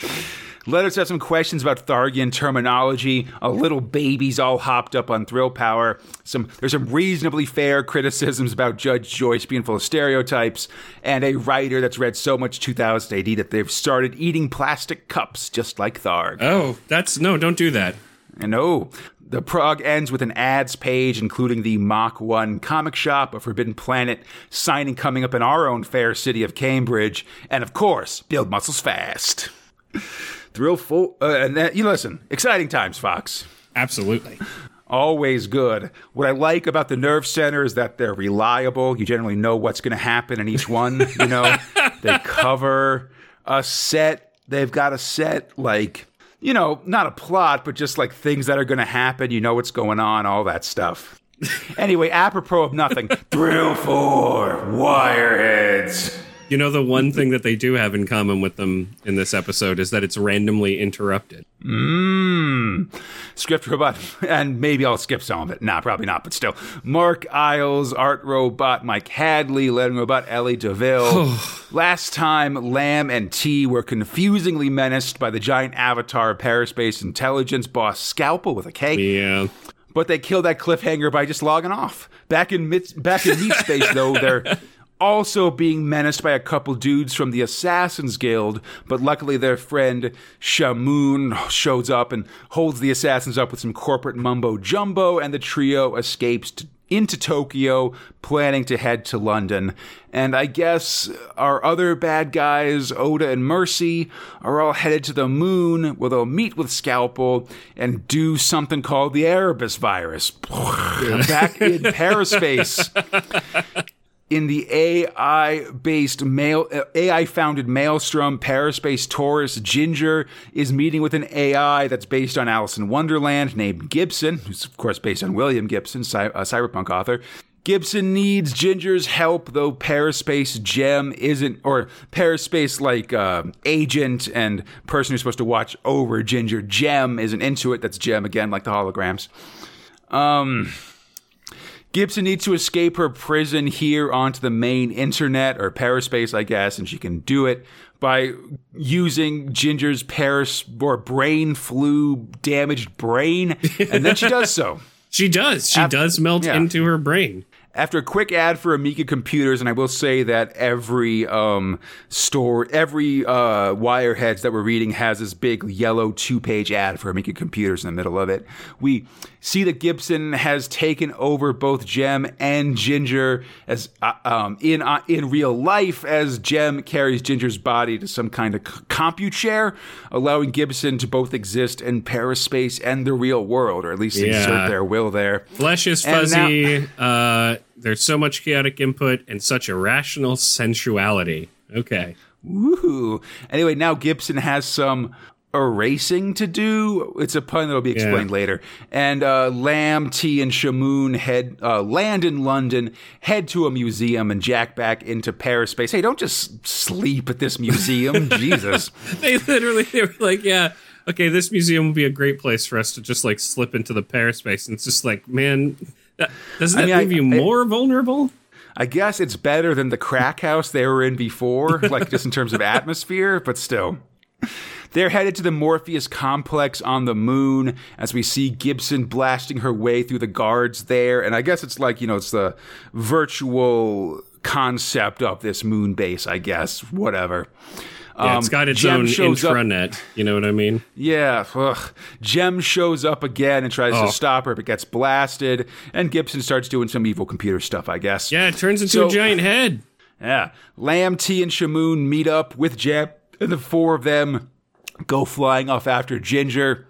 Let us have some questions about Thargian terminology. A little baby's all hopped up on thrill power. Some there's some reasonably fair criticisms about Judge Joyce being full of stereotypes, and a writer that's read so much 2000 AD that they've started eating plastic cups just like Tharg. Oh, that's no, don't do that. And oh, the prog ends with an ads page, including the Mach 1 comic shop, a Forbidden Planet signing coming up in our own fair city of Cambridge, and of course, Build Muscles Fast. <laughs> Thrill full, uh, and that, you listen, exciting times, Fox. Absolutely. Always good. What I like about the Nerve Center is that they're reliable. You generally know what's going to happen in each one. You know, <laughs> they cover a set. They've got a set like you know, not a plot, but just like things that are going to happen. You know what's going on, all that stuff. <laughs> anyway, apropos of nothing, Thrill 4 Wireheads. You know, the one thing that they do have in common with them in this episode is that it's randomly interrupted. Mmm. Script robot, <laughs> and maybe I'll skip some of it. Nah, probably not, but still. Mark Eyles, art robot Mike Hadley, lettering robot Ellie DeVille. <sighs> Last time, Lamb and T were confusingly menaced by the giant avatar of Paraspace Intelligence boss Scalpel with a K. Yeah. But they killed that cliffhanger by just logging off. Back in mid- back in meat space, though, they're <laughs> also being menaced by a couple dudes from the Assassins Guild. But luckily, their friend Shamoon shows up and holds the assassins up with some corporate mumbo jumbo, and the trio escapes to into Tokyo, planning to head to London. And I guess our other bad guys, Oda and Mercy, are all headed to the moon where they'll meet with Scalpel and do something called the Erebus virus. <laughs> Back in Paraspace. <laughs> In the AI based mail, uh, AI founded Maelstrom Paraspace Taurus, Ginger is meeting with an AI that's based on Alice in Wonderland named Gibson, who's of course based on William Gibson, a cyberpunk author. Gibson needs Ginger's help, though Paraspace Gem isn't, or Paraspace like uh, agent and person who's supposed to watch over Ginger Gem isn't into it. That's Gem again, like the holograms. Um. Gibson needs to escape her prison here onto the main internet or paraspace, I guess, and she can do it by using Ginger's paras or brain flu damaged brain, and then she does so. <laughs> She does. She After, does melt yeah. into her brain. After a quick ad for Amiga computers, and I will say that every um, store, every uh, Wireheads that we're reading has this big yellow two-page ad for Amiga computers in the middle of it. We see that Gibson has taken over both Jem and Ginger as uh, um, in uh, in real life, as Jem carries Ginger's body to some kind of c- chair, allowing Gibson to both exist in paraspace and the real world, or at least yeah. exert their will there. Flesh is fuzzy. Now, uh, there's so much chaotic input and such irrational sensuality. Okay. Woohoo. Anyway, now Gibson has some erasing to do. It's a pun that'll be explained yeah. later. And uh, Lamb, T, and Shamoon head uh, land in London, head to a museum, and jack back into Paraspace. Hey, don't just sleep at this museum, <laughs> Jesus! They literally they were like, yeah. Okay, this museum would be a great place for us to just like slip into the Paraspace, and it's just like, man, doesn't that I mean, leave I, you more I, vulnerable? I guess it's better than the crack house they were in before, <laughs> like just in terms of atmosphere, but still. They're headed to the Morpheus complex on the moon as we see Gibson blasting her way through the guards there. And I guess it's like, you know, it's the virtual concept of this moon base, I guess. Whatever. Yeah, it's um, got its Gem own intranet. Up. You know what I mean? Yeah. Ugh. Gem shows up again and tries oh. to stop her, but gets blasted. And Gibson starts doing some evil computer stuff, I guess. Yeah, it turns into so, a giant head. <laughs> Yeah. Lamb, T, and Shamoon meet up with Gem, and the four of them go flying off after Ginger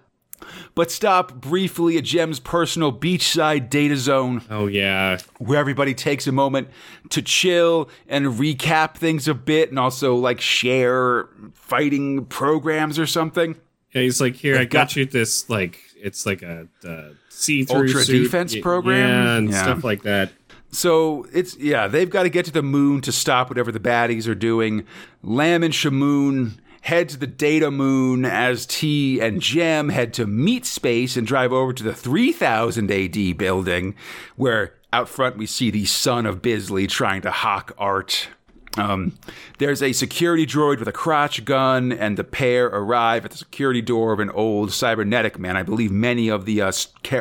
but stop briefly at Gem's personal beachside data zone. Oh, yeah. Where everybody takes a moment to chill and recap things a bit and also like share fighting programs or something. Yeah, he's like, here, I got, got you this, like, it's like a uh, see through ultra suit. defense program. Yeah, and yeah. stuff like that. So it's yeah, they've got to get to the moon to stop whatever the baddies are doing. Lamb and Shamoon head to the data moon as T and Gem head to meat space and drive over to the 3000 AD building, where out front we see the son of Bisley trying to hawk art. Um, there's a security droid with a crotch gun, and the pair arrive at the security door of an old cybernetic man. I believe many of the uh,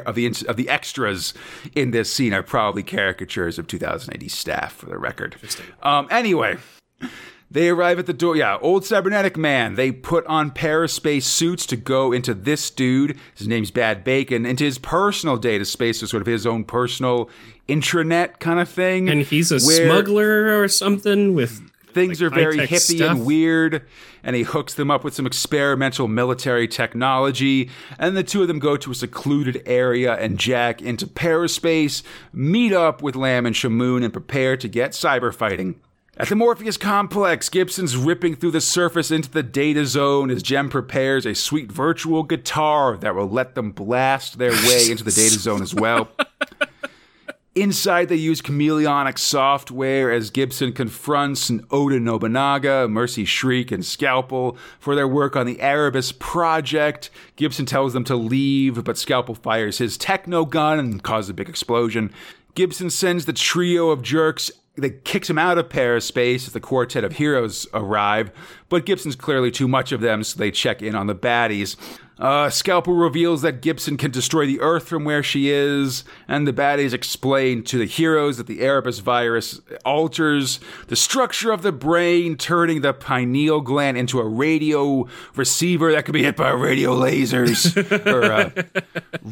of the of the extras in this scene are probably caricatures of 2000 AD staff, for the record. Um, anyway, they arrive at the door. Yeah, old cybernetic man. They put on paraspace suits to go into this dude. His name's Bad Bacon. Into his personal data space, so sort of his own personal intranet kind of thing. And he's a smuggler or something with things like are very hippie stuff. and weird and he hooks them up with some experimental military technology and the two of them go to a secluded area and jack into paraspace meet up with lamb and shamoon and prepare to get cyber fighting at the Morpheus complex, Gibson's ripping through the surface into the data zone as Gem prepares a sweet virtual guitar that will let them blast their way into the data zone as well. <laughs> Inside, they use chameleonic software as Gibson confronts Oda Nobunaga, Mercy Shriek, and Scalpel for their work on the Erebus project. Gibson tells them to leave, but Scalpel fires his techno gun and causes a big explosion. Gibson sends the trio of jerks that kicks him out of Paraspace as the quartet of heroes arrive, but Gibson's clearly too much of them, so they check in on the baddies. Uh, Scalpel reveals that Gibson can destroy the Earth from where she is, and the baddies explain to the heroes that the Erebus virus alters the structure of the brain, turning the pineal gland into a radio receiver that can be hit by radio lasers, <laughs> or uh,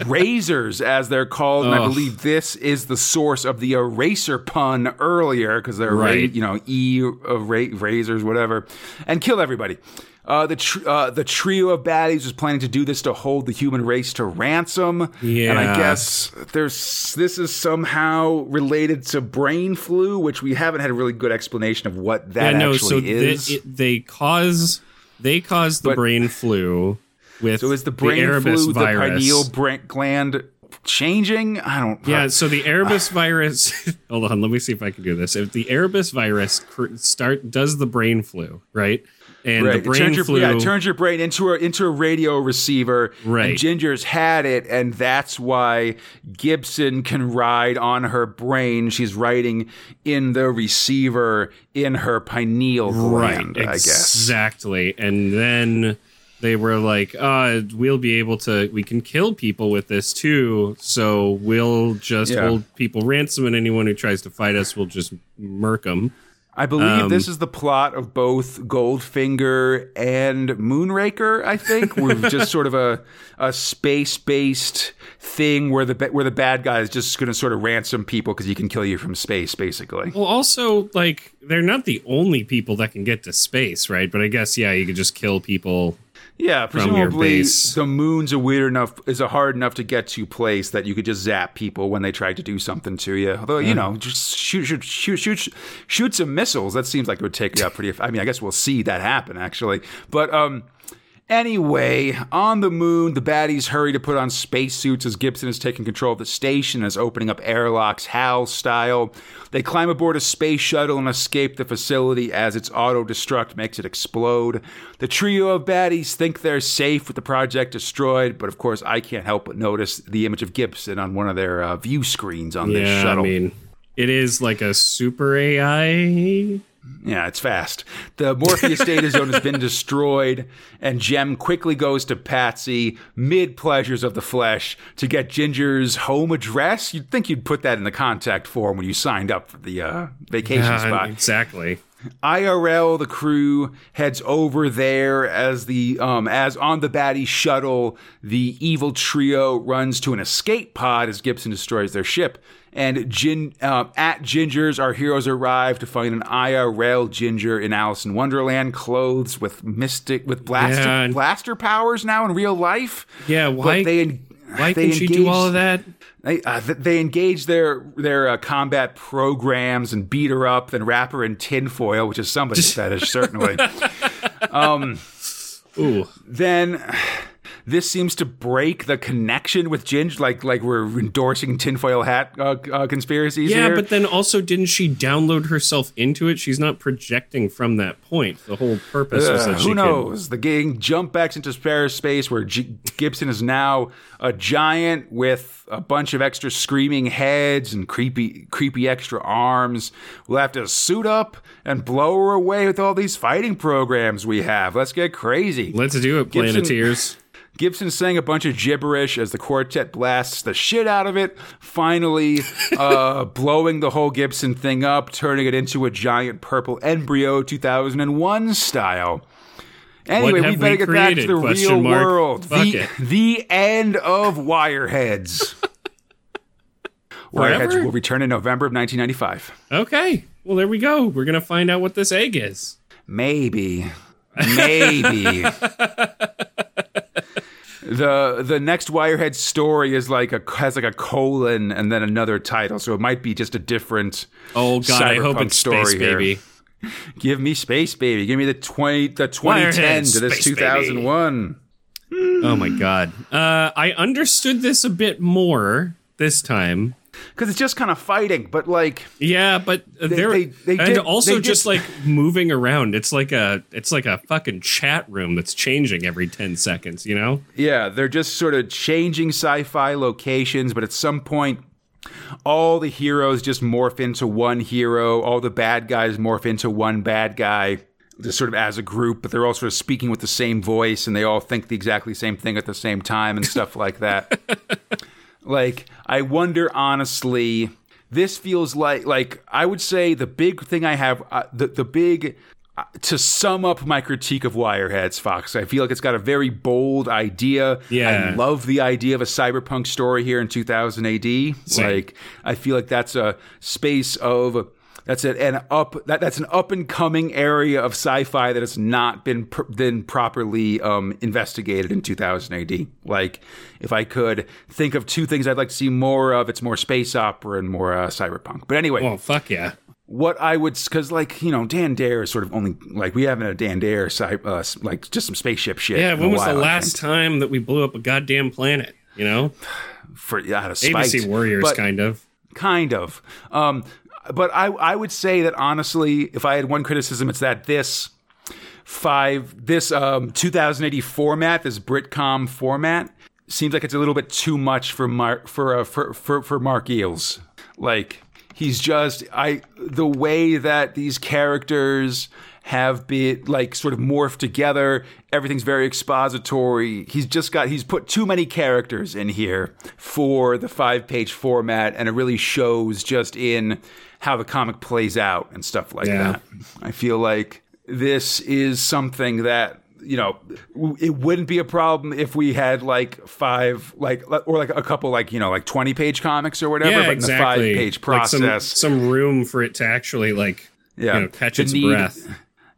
razors, as they're called. And I believe this is the source of the eraser pun earlier, because they're, Right. you know, E uh, ra- razors, whatever, and kill everybody. Uh, the tr- uh, the trio of baddies was planning to do this to hold the human race to ransom, Yeah. and I guess there's this is somehow related to brain flu, which we haven't had a really good explanation of what that yeah, no, actually so they, is. it, they cause they cause the But- brain flu with so is the brain Erebus flu virus. the pineal brain gland changing? I don't. Yeah, so the <sighs> Erebus virus. <laughs> hold on, let me see if I can do this. If the Erebus virus cr- start does the brain flu, right? And Right. the It brain turns your, flu. yeah, it turns your brain into a into a radio receiver. Right. And Ginger's had it, and that's why Gibson can ride on her brain. She's writing in the receiver in her pineal gland, I guess. Exactly. And then they were like, uh, we'll be able to, we can kill people with this too. So we'll just Yeah. hold people ransom, and anyone who tries to fight us, we'll just murk them. I believe Um, this is the plot of both Goldfinger and Moonraker. I think with <laughs> just sort of a a space based thing where the where the bad guy is just going to sort of ransom people because he can kill you from space, basically. Well, also, like, they're not the only people that can get to space, right? But I guess, yeah, you could just kill people. Yeah, presumably the moon's a weird enough is a hard enough to get to place that you could just zap people when they tried to do something to you. Although you know, just shoot shoot shoot shoot shoot some missiles. That seems like it would take you out pretty. I mean, I guess we'll see that happen actually. But um. Anyway, on the moon, the baddies hurry to put on spacesuits as Gibson is taking control of the station and is opening up airlocks HAL style. They climb aboard a space shuttle and escape the facility as its auto destruct makes it explode. The trio of baddies think they're safe with the project destroyed, but of course, I can't help but notice the image of Gibson on one of their uh, view screens on this shuttle. Yeah, I mean, it is like a super AI. Yeah, it's fast. The Morpheus data <laughs> zone has been destroyed, and Jem quickly goes to Patsy, mid pleasures of the flesh, to get Ginger's home address. You'd think you'd put that in the contact form when you signed up for the uh, vacation Yeah, spot. exactly. IRL, the crew heads over there as the um, as on the baddie shuttle, the evil trio runs to an escape pod as Gibson destroys their ship. And Gin, uh, at Ginger's, our heroes arrive to find an IRL Ginger in Alice in Wonderland, clothes with mystic with blaster Yeah, blaster powers now in real life. Yeah, why? But they why they she do all of that? they, uh, they engage their their uh, combat programs and beat her up, then wrap her in tinfoil, which is somebody's fetish, certainly. <laughs> Ooh, then this seems to break the connection with Ginge, like like we're endorsing tinfoil hat uh, uh, conspiracies yeah, here. but then also, didn't she download herself into it? She's not projecting from that point. The whole purpose was Uh, that she who could- knows? The gang jump back into space where G- Gibson is now a giant with a bunch of extra screaming heads and creepy, creepy extra arms. We'll have to suit up and blow her away with all these fighting programs we have. Let's get crazy. Let's do it, Planeteers. Gibson saying a bunch of gibberish as the quartet blasts the shit out of it, finally uh, <laughs> blowing the whole Gibson thing up, turning it into a giant purple embryo 2001 style. Anyway, we better we get back to the Question real mark. world. Fuck The, it. the end of Wireheads. <laughs> Wireheads will return in November of 1995. Okay, well there we go. We're gonna find out what this egg is. Maybe. Maybe. <laughs> the the next Wirehead story is like a has like a colon and then another title, so it might be just a different. Oh God, I hope it's story space here. baby. <laughs> Give me space, baby. Give me the twenty the twenty ten to this two thousand one. Oh my God. Uh, I understood this a bit more this time. Because it's just kind of fighting. But like, Yeah, but they're they- they and did- also they did- just like moving around. It's like a it's like a fucking chat room that's changing every ten seconds. You know? yeah, they're just sort of changing sci-fi locations, but at some point. All the heroes just morph into one hero. All the bad guys morph into one bad guy, just sort of as a group. But they're all sort of speaking with the same voice, and they all think the exactly same thing at the same time, and stuff like that. <laughs> like i wonder honestly this feels like like i would say the big thing i have uh, the the big uh, to sum up my critique of wireheads fox i feel like it's got a very bold idea. Yeah. i love the idea of a cyberpunk story here in 2000 ad like i feel like that's a space of that's a, an up that, that's an up and coming area of sci-fi that has not been pr- been properly um, investigated in 2000 AD. Like, if I could think of two things I'd like to see more of, it's more space opera and more uh, cyberpunk. But anyway, Oh fuck yeah! what I would because like you know Dan Dare is sort of only like we haven't a Dan Dare uh, like just some spaceship shit. Yeah, when was the while, I last time that we blew up a goddamn planet? You know, <sighs> for out of spite. ABC Warriors, But- kind of. kind of. Um, but I, I would say that honestly, if I had one criticism, it's that this five, this um, 2000 AD format, this Britcom format, seems like it's a little bit too much for Mark for uh, for, for for Mark Eyles. Like he's just I the way that these characters have been like sort of morphed together. Everything's very expository. He's just got he's put too many characters in here for the five page format, and it really shows just in how the comic plays out and stuff like Yeah. that. I feel like this is something that you know it wouldn't be a problem if we had like five like or like a couple like you know like 20 page comics or whatever Yeah, but exactly. in the five page Like some- process some, room for it to actually like Yeah. you know, catch The its need- breath.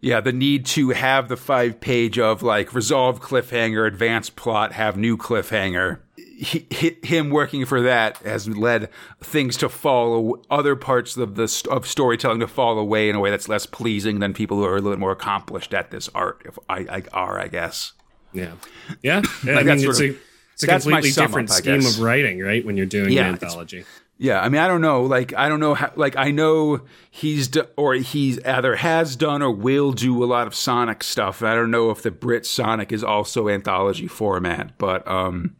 Yeah, the need to have the five page of like resolve cliffhanger, advanced plot, have new cliffhanger. He, him working for that has led things to fall, other parts of the of storytelling to fall away in a way that's less pleasing than people who are a little bit more accomplished at this art. If I, I are, I guess. Yeah, yeah. I mean, it's sort a it's a that's completely sum different up, scheme of writing, right? When you're doing Yeah, an anthology. Yeah, I mean, I don't know. Like, I don't know how. Like, I know he's do, or he's either has done or will do a lot of Sonic stuff. I don't know if the Brit Sonic is also anthology format, but um,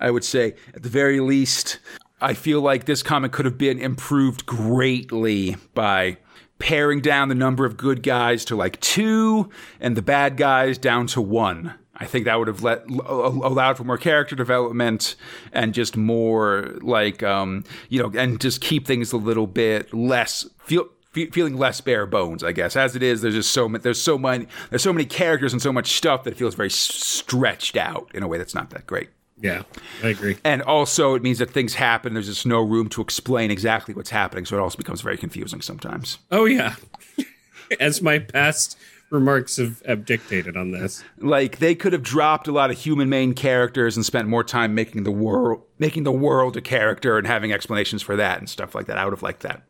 I would say at the very least, I feel like this comic could have been improved greatly by paring down the number of good guys to like two and the bad guys down to one. I think that would have let allowed for more character development and just more like um, you know, and just keep things a little bit less feel fe- feeling less bare bones. I guess as it is, there's just so many, there's so many there's so many characters and so much stuff that it feels very stretched out in a way that's not that great. Yeah, I agree. And also, it means that things happen. There's just no room to explain exactly what's happening, so it also becomes very confusing sometimes. Oh yeah, <laughs> as my past remarks have, have dictated on this. like they could have dropped a lot of human main characters and spent more time making the world making the world a character and having explanations for that and stuff like that. I would have liked that.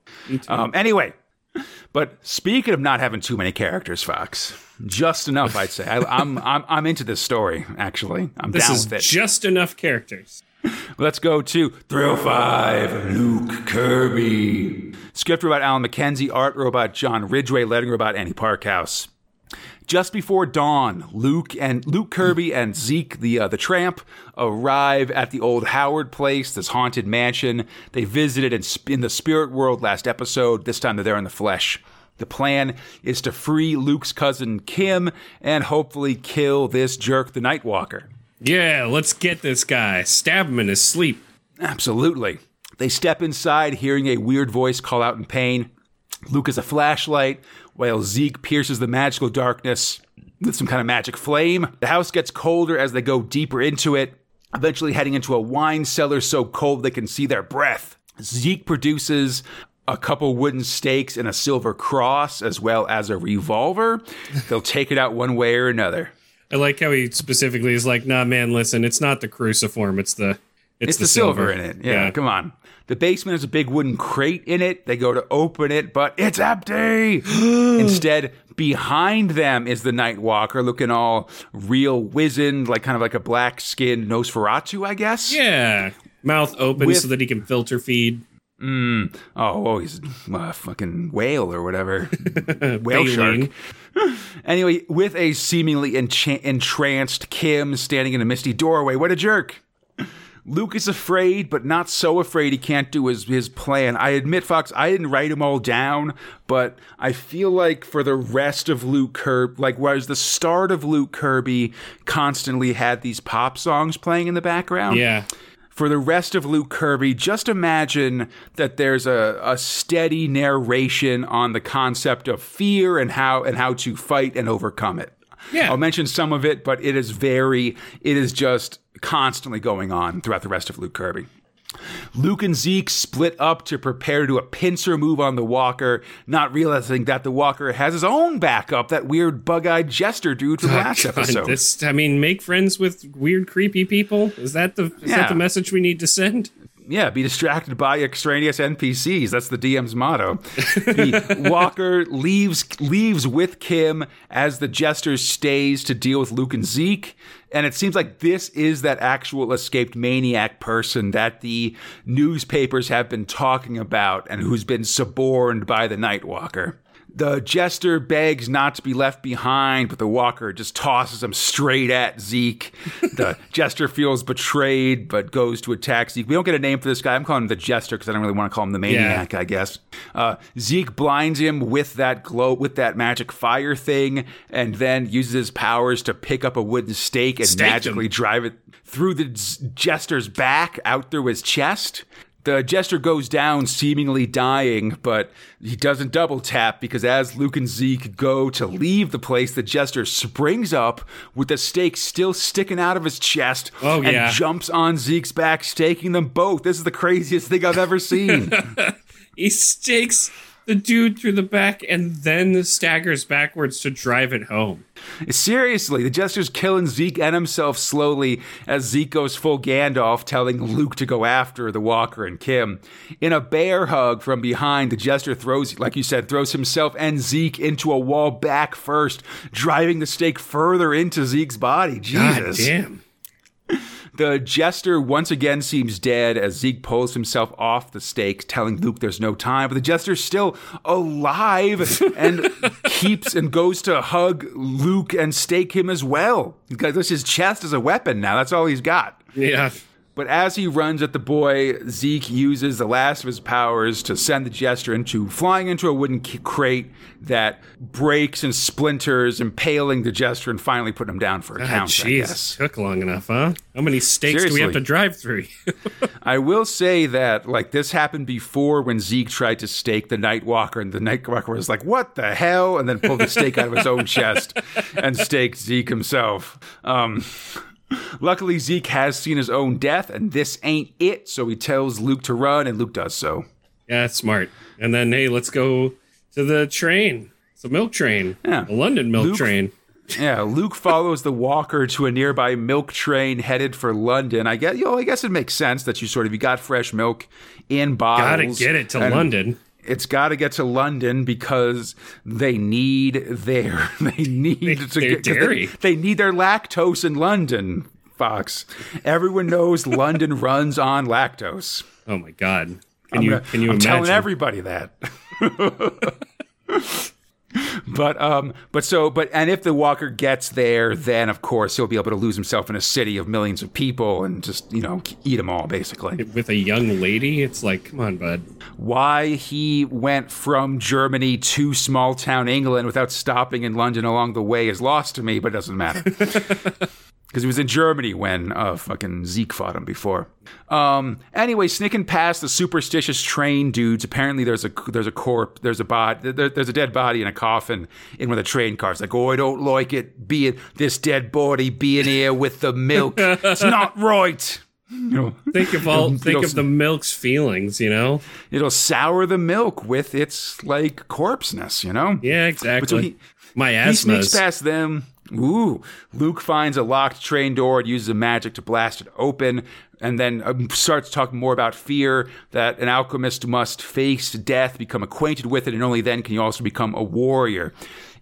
Um, anyway, but speaking of not having too many characters, Fox, just enough, I'd say. I, I'm I'm I'm into this story. Actually, I'm This down with it. just enough characters. Let's go to 305, Luke Kirby. Script robot Alan McKenzie, art robot John Ridgway, letting robot Annie Parkhouse. Just before dawn, Luke and Luke Kirby and Zeke the uh, the tramp arrive at the old Howard place, this haunted mansion they visited in, in the spirit world last episode. This time they're there in the flesh. The plan is to free Luke's cousin Kim and hopefully kill this jerk, the Nightwalker. Yeah, let's get this guy. Stab him in his sleep. Absolutely. They step inside, hearing a weird voice call out in pain. Luke has a flashlight, while Zeke pierces the magical darkness with some kind of magic flame. The house gets colder as they go deeper into it, eventually heading into a wine cellar so cold they can see their breath. Zeke produces a couple wooden stakes and a silver cross, as well as a revolver. They'll take it out one way or another. I like how he specifically is like, "Nah, man, listen, it's not the cruciform. It's the it's, It's the, silver. in it. Yeah, come on. The basement has a big wooden crate in it. They go to open it, but it's empty. <gasps> Instead, behind them is the Night Walker, looking all real wizened, like kind of like a black skinned Nosferatu, I guess. Yeah, mouth open With- so that he can filter feed. Mm. Oh, oh, he's a fucking whale or whatever. <laughs> whale shark. <laughs> Anyway, with a seemingly encha- entranced Kim standing in a misty doorway. What a jerk. Luke is afraid, but not so afraid he can't do his, his plan. I admit, Fox, I didn't write them all down, but I feel like for the rest of Luke Kirby, like whereas the start of Luke Kirby constantly had these pop songs playing in the background Yeah. for the rest of Luke Kirby, just imagine that there's a, a steady narration on the concept of fear and how and how to fight and overcome it. Yeah. I'll mention some of it, but it is very it is just constantly going on throughout the rest of Luke Kirby. Luke and Zeke split up to prepare to do a pincer move on the Walker, not realizing that the Walker has his own backup, that weird bug-eyed jester dude from oh, last God, episode. This, I mean, make friends with weird, creepy people. Is that the is Yeah. that the message we need to send? Yeah, be distracted by extraneous NPCs. That's the DM's motto. The <laughs> Walker leaves leaves with Kim as the jester stays to deal with Luke and Zeke. And it seems like this is that actual escaped maniac person that the newspapers have been talking about and who's been suborned by the Nightwalker. The jester begs not to be left behind, but the walker just tosses him straight at Zeke. The <laughs> jester feels betrayed, but goes to attack Zeke. We don't get a name for this guy. I'm calling him the jester because I don't really want to call him the maniac. I guess. Uh, Zeke blinds him with that glow, with that magic fire thing, and then uses his powers to pick up a wooden stake and Stake him. magically drive it through the jester's back, out through his chest. The jester goes down, seemingly dying, but he doesn't double tap because as Luke and Zeke go to leave the place, the jester springs up with the stake still sticking out of his chest Oh, and yeah. jumps on Zeke's back, staking them both. This is the craziest thing I've ever seen. <laughs> He stakes the dude through the back and then staggers backwards to drive it home. Seriously, the jester's killing Zeke and himself slowly as Zeke goes full Gandalf, telling Luke to go after the Walker and Kim. In a bear hug from behind, the jester throws, like you said, throws himself and Zeke into a wall back first, driving the stake further into Zeke's body. God Jesus. damn. The jester once again seems dead as Zeke pulls himself off the stake, telling Luke there's no time. But the jester's still alive <laughs> and keeps and goes to hug Luke and stake him as well. Because this his chest is a weapon now. That's all he's got. Yeah. But as he runs at the boy, Zeke uses the last of his powers to send the jester into flying into a wooden crate that breaks and splinters, impaling the jester and finally putting him down for a God, count. Jeez, took long enough, huh? How many stakes do we have to drive through? <laughs> I will say that like this happened before when Zeke tried to stake the Nightwalker, and the Nightwalker was like, "What the hell?" and then pulled the stake out of his own chest and staked Zeke himself. Um, luckily, Zeke has seen his own death, and this ain't it. So he tells Luke to run, and Luke does so. yeah, that's smart. And then, hey, let's go to the train. It's a milk train. Yeah. A London milk Luke- train. Yeah, Luke follows the walker to a nearby milk train headed for London. I guess, you know, I guess it makes sense that you sort of you got fresh milk in bottles. Gotta get it to London. It's got to get to London because they need their <laughs> they need to their get dairy. They, they need their lactose in London. Fox, everyone knows London <laughs> runs on lactose. Oh my god. Can I'm you gonna- can you I'm imagine? telling everybody that. <laughs> but um, but so but and if the Walker gets there, then of course he'll be able to lose himself in a city of millions of people and just you know eat them all basically. with a young lady, it's like, come on, bud. why he went from Germany to small town England without stopping in London along the way is lost to me, but it doesn't matter. <laughs> Because he was in Germany when uh, fucking Zeke fought him before. Um, anyway, sneaking past the superstitious train dudes. Apparently, there's a there's a corpse, there's a body, there, there's a dead body in a coffin in one of the train cars. Like, oh, I don't like it being this dead body being here with the milk. It's not right. You know, Think of all think of the milk's feelings, you know? it'll sour the milk with its like corpseness. You know. Yeah, exactly. he- My He sneaks past them. Ooh. Luke finds a locked train door and uses a magic to blast it open, and then um, starts talking more about fear that an alchemist must face death, become acquainted with it, and only then can you also become a warrior.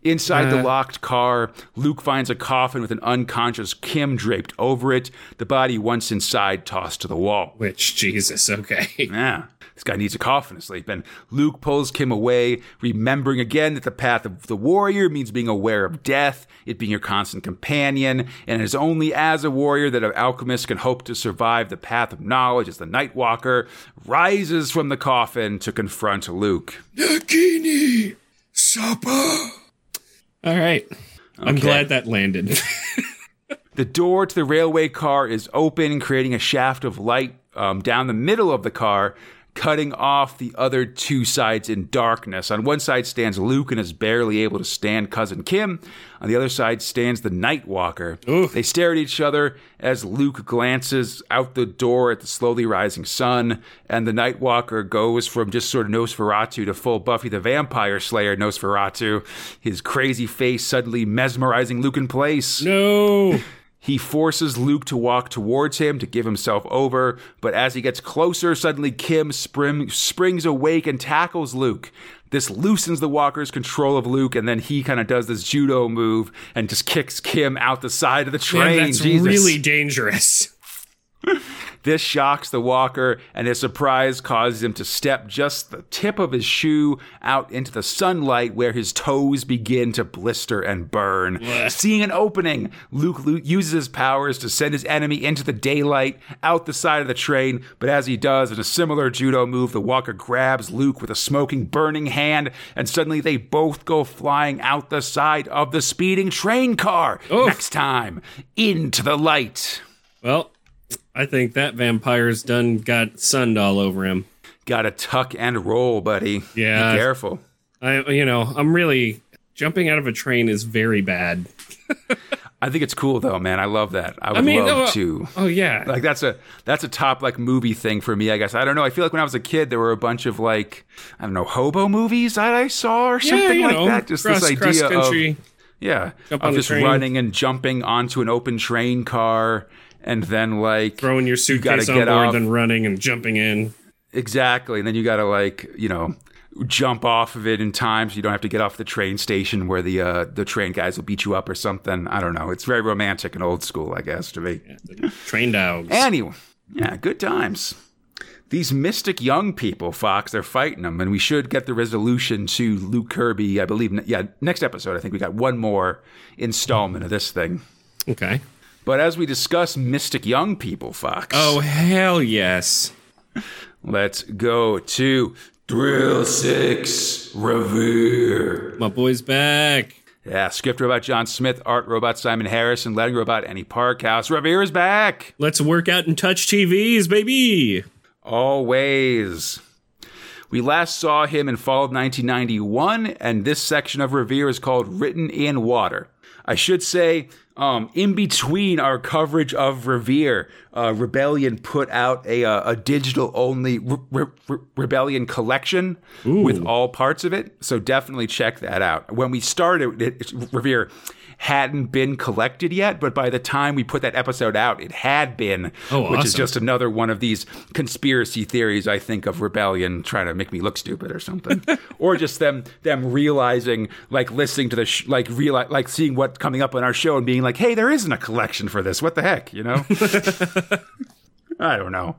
Inside the Uh. locked car, Luke finds a coffin with an unconscious Kim draped over it, the body once inside tossed to the wall. Which Jesus, okay. Yeah. This guy needs a coffin to sleep in. Luke pulls Kim away, remembering again that the path of the warrior means being aware of death, it being your constant companion, and it is only as a warrior that an alchemist can hope to survive the path of knowledge as the Night Walker rises from the coffin to confront Luke. Nagini Sapa. All right. I'm glad that landed. <laughs> The door to the railway car is open, creating a shaft of light um, down the middle of the car, cutting off the other two sides in darkness. On one side stands Luke and is barely able to stand cousin Kim. On the other side stands the Night Walker. Oof. They stare at each other as Luke glances out the door at the slowly rising sun, and the Night Walker goes from just sort of Nosferatu to full Buffy the Vampire Slayer Nosferatu, his crazy face suddenly mesmerizing Luke in place. no. <laughs> He forces Luke to walk towards him to give himself over, but as he gets closer, suddenly Kim spring, springs awake and tackles Luke. This loosens the walker's control of Luke, and then he kind of does this judo move and just kicks Kim out the side of the train. Man, that's Jesus. really dangerous. <laughs> This shocks the walker, and his surprise causes him to step just the tip of his shoe out into the sunlight where his toes begin to blister and burn. Blech. Seeing an opening, Luke, Luke uses his powers to send his enemy into the daylight out the side of the train, but as he does, in a similar judo move, the walker grabs Luke with a smoking, burning hand, and suddenly they both go flying out the side of the speeding train car. Oof. Next time, into the light. Well, I think that vampire's done got sunned all over him. Gotta tuck and roll, buddy. Yeah. Be careful. I, you know, I'm really jumping out of a train is very bad. I think it's cool though, man. I love that. I would I mean, love oh, to. Oh yeah, Like that's a that's a top like movie thing for me, I guess. I don't know. I feel like when I was a kid there were a bunch of like I don't know, hobo movies that I saw or yeah, something you like know, that. Just cross, this idea of yeah, Jump of just train. running and jumping onto an open train car and then like throwing your suitcase on get board, off. then running and jumping in. Exactly. And then you got to like, you know, jump off of it in time so you don't have to get off the train station where the uh, the train guys will beat you up or something. I don't know. It's very romantic and old school, I guess, to me. Train dogs. Anyway, yeah, good times. These mystic young people, Fox, they're fighting them, and we should get the resolution to Luke Kirby. I believe, yeah, next episode. I think we got one more installment of this thing. okay. But as we discuss mystic young people, Fox, Oh hell yes. let's go to Thrill Six Revere. My boy's back. Yeah, script robot John Smith, art robot Simon Harrison, lighting robot Annie Parkhouse. Revere is back. Let's work out and touch TVs, baby. Always. We last saw him in fall of 1991, and this section of Revere is called Written in Water. I should say, um, in between our coverage of Revere, uh, Rebellion put out a, uh, a digital only Re- Re- Re- Rebellion collection with all parts of it. So definitely check that out. When we started, Revere hadn't been collected yet, but by the time we put that episode out, it had been, Oh, which is just another one of these conspiracy theories I think of rebellion trying to make me look stupid or something, <laughs> or just them them realizing like listening to the sh- like reali- like seeing what's coming up on our show and being like, hey, there isn't a collection for this. What the heck, you know? <laughs> I don't know.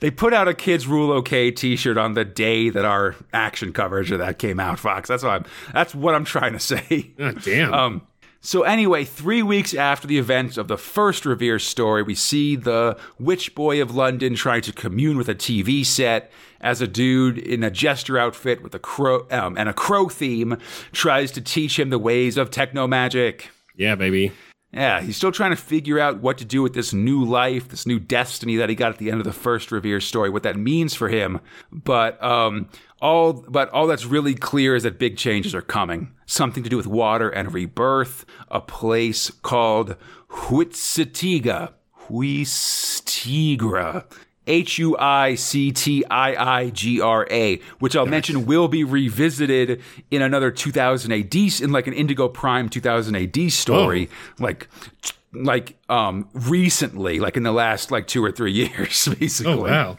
They put out a kids rule okay T-shirt on the day that our action coverage of that came out. Fox. That's what I'm. That's what I'm trying to say. Oh, damn. Um, so anyway, three weeks after the events of the first Revere story, we see the Witch Boy of London trying to commune with a TV set as a dude in a jester outfit with a crow um, and a crow theme tries to teach him the ways of techno magic. yeah, baby. Yeah, he's still trying to figure out what to do with this new life, this new destiny that he got at the end of the first Revere story, what that means for him. But um, all but all that's really clear is that big changes are coming. Something to do with water and rebirth. A place called Huitzitiga. Huistigra. H U I C T I I G R A, which I'll mention will be revisited in another 2000 AD, in like an Indigo Prime 2000 AD story, like like um recently, like in the last like two or three <laughs> years, basically Oh wow.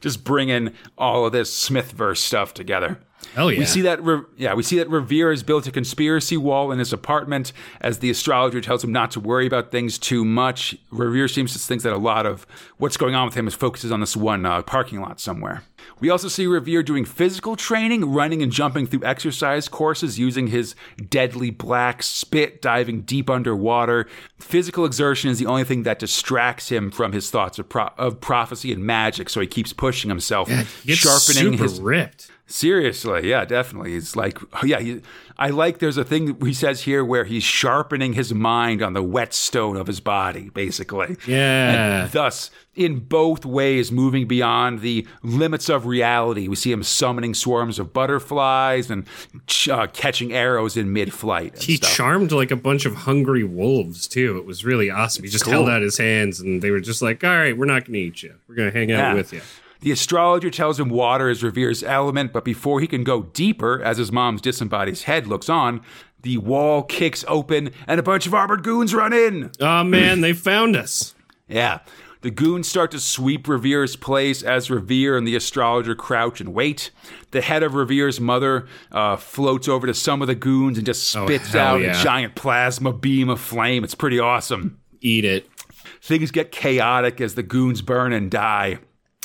Just bringing all of this Smithverse stuff together. Hell yeah. We see that, Re- yeah, we see that Revere has built a conspiracy wall in his apartment as the astrologer tells him not to worry about things too much. Revere seems to think that a lot of what's going on with him is focuses on this one uh, parking lot somewhere. We also see Revere doing physical training, running and jumping through exercise courses using his deadly black spit, diving deep underwater. Physical exertion is the only thing that distracts him from his thoughts of, pro- of prophecy and magic, so he keeps pushing himself, gets sharpening super his ripped. Seriously, yeah, definitely. It's like, yeah, he, I like. There's a thing he says here where he's sharpening his mind on the whetstone of his body, basically. Yeah. And thus, in both ways, moving beyond the limits of reality. We see him summoning swarms of butterflies and ch- uh, catching arrows in mid-flight. He stuff. charmed like a bunch of hungry wolves too. It was really awesome. He just Cool. held out his hands and they were just like, "All right, we're not going to eat you. We're going to hang out Yeah. with you." The astrologer tells him water is Revere's element, but before he can go deeper, as his mom's disembodied head looks on, the wall kicks open and a bunch of armored goons run in. Oh man, they found us. Yeah. The goons start to sweep Revere's place as Revere and the astrologer crouch and wait. The head of Revere's mother uh, floats over to some of the goons and just spits Oh, out yeah. a giant plasma beam of flame. It's pretty awesome. Eat it. Things get chaotic as the goons burn and die.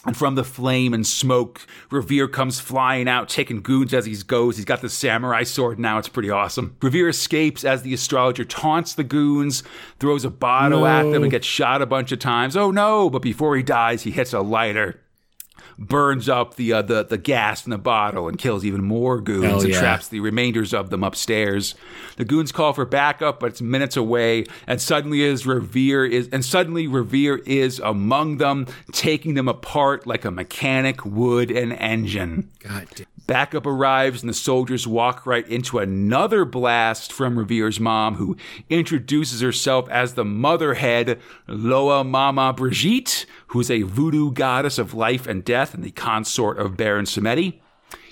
And from the flame and smoke, Revere comes flying out, taking goons as he goes. He's got the samurai sword now. It's pretty awesome. Revere escapes as the astrologer taunts the goons, throws a bottle at them, and gets shot a bunch of times. Oh no! But before he dies, he hits a lighter, burns up the uh, the the gas in the bottle, and kills even more goons Hell and yeah. traps the remainders of them upstairs. The goons call for backup, but it's minutes away, and suddenly is Revere is and suddenly Revere is among them, taking them apart like a mechanic would an engine. God damn. Backup arrives, and the soldiers walk right into another blast from Revere's mom, who introduces herself as the motherhead, Loa Mama Brigitte, who's a voodoo goddess of life and death and the consort of Baron Samedi.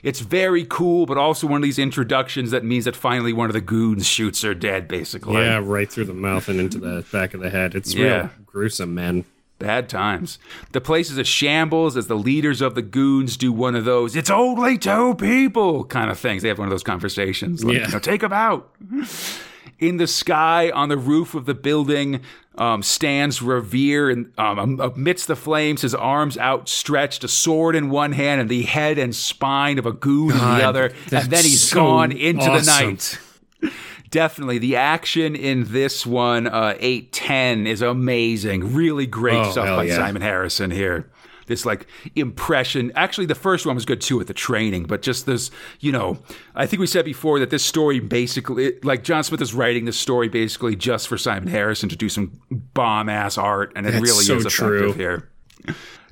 It's very cool, but also one of these introductions that means that finally one of the goons shoots her dead, basically. Yeah, right through the mouth and into the back of the head. It's Yeah. real gruesome, man. Bad times. The place is a shambles as the leaders of the goons do one of those, it's only two people kind of things. They have one of those conversations. Like, Yeah. you know, take them out. In the sky, on the roof of the building, um, stands Revere and um, amidst the flames, his arms outstretched, a sword in one hand and the head and spine of a goon in the other. And then he's so gone into the night. Definitely. The action in this one, uh, 810, is amazing. Really great Oh, stuff by yeah. Simon Harrison here. This like impression. Actually, the first one was good too with the training, but just this, you know, I think we said before that this story basically, like John Smith is writing this story basically just for Simon Harrison to do some bomb ass art, and it That's really so is effective true. here.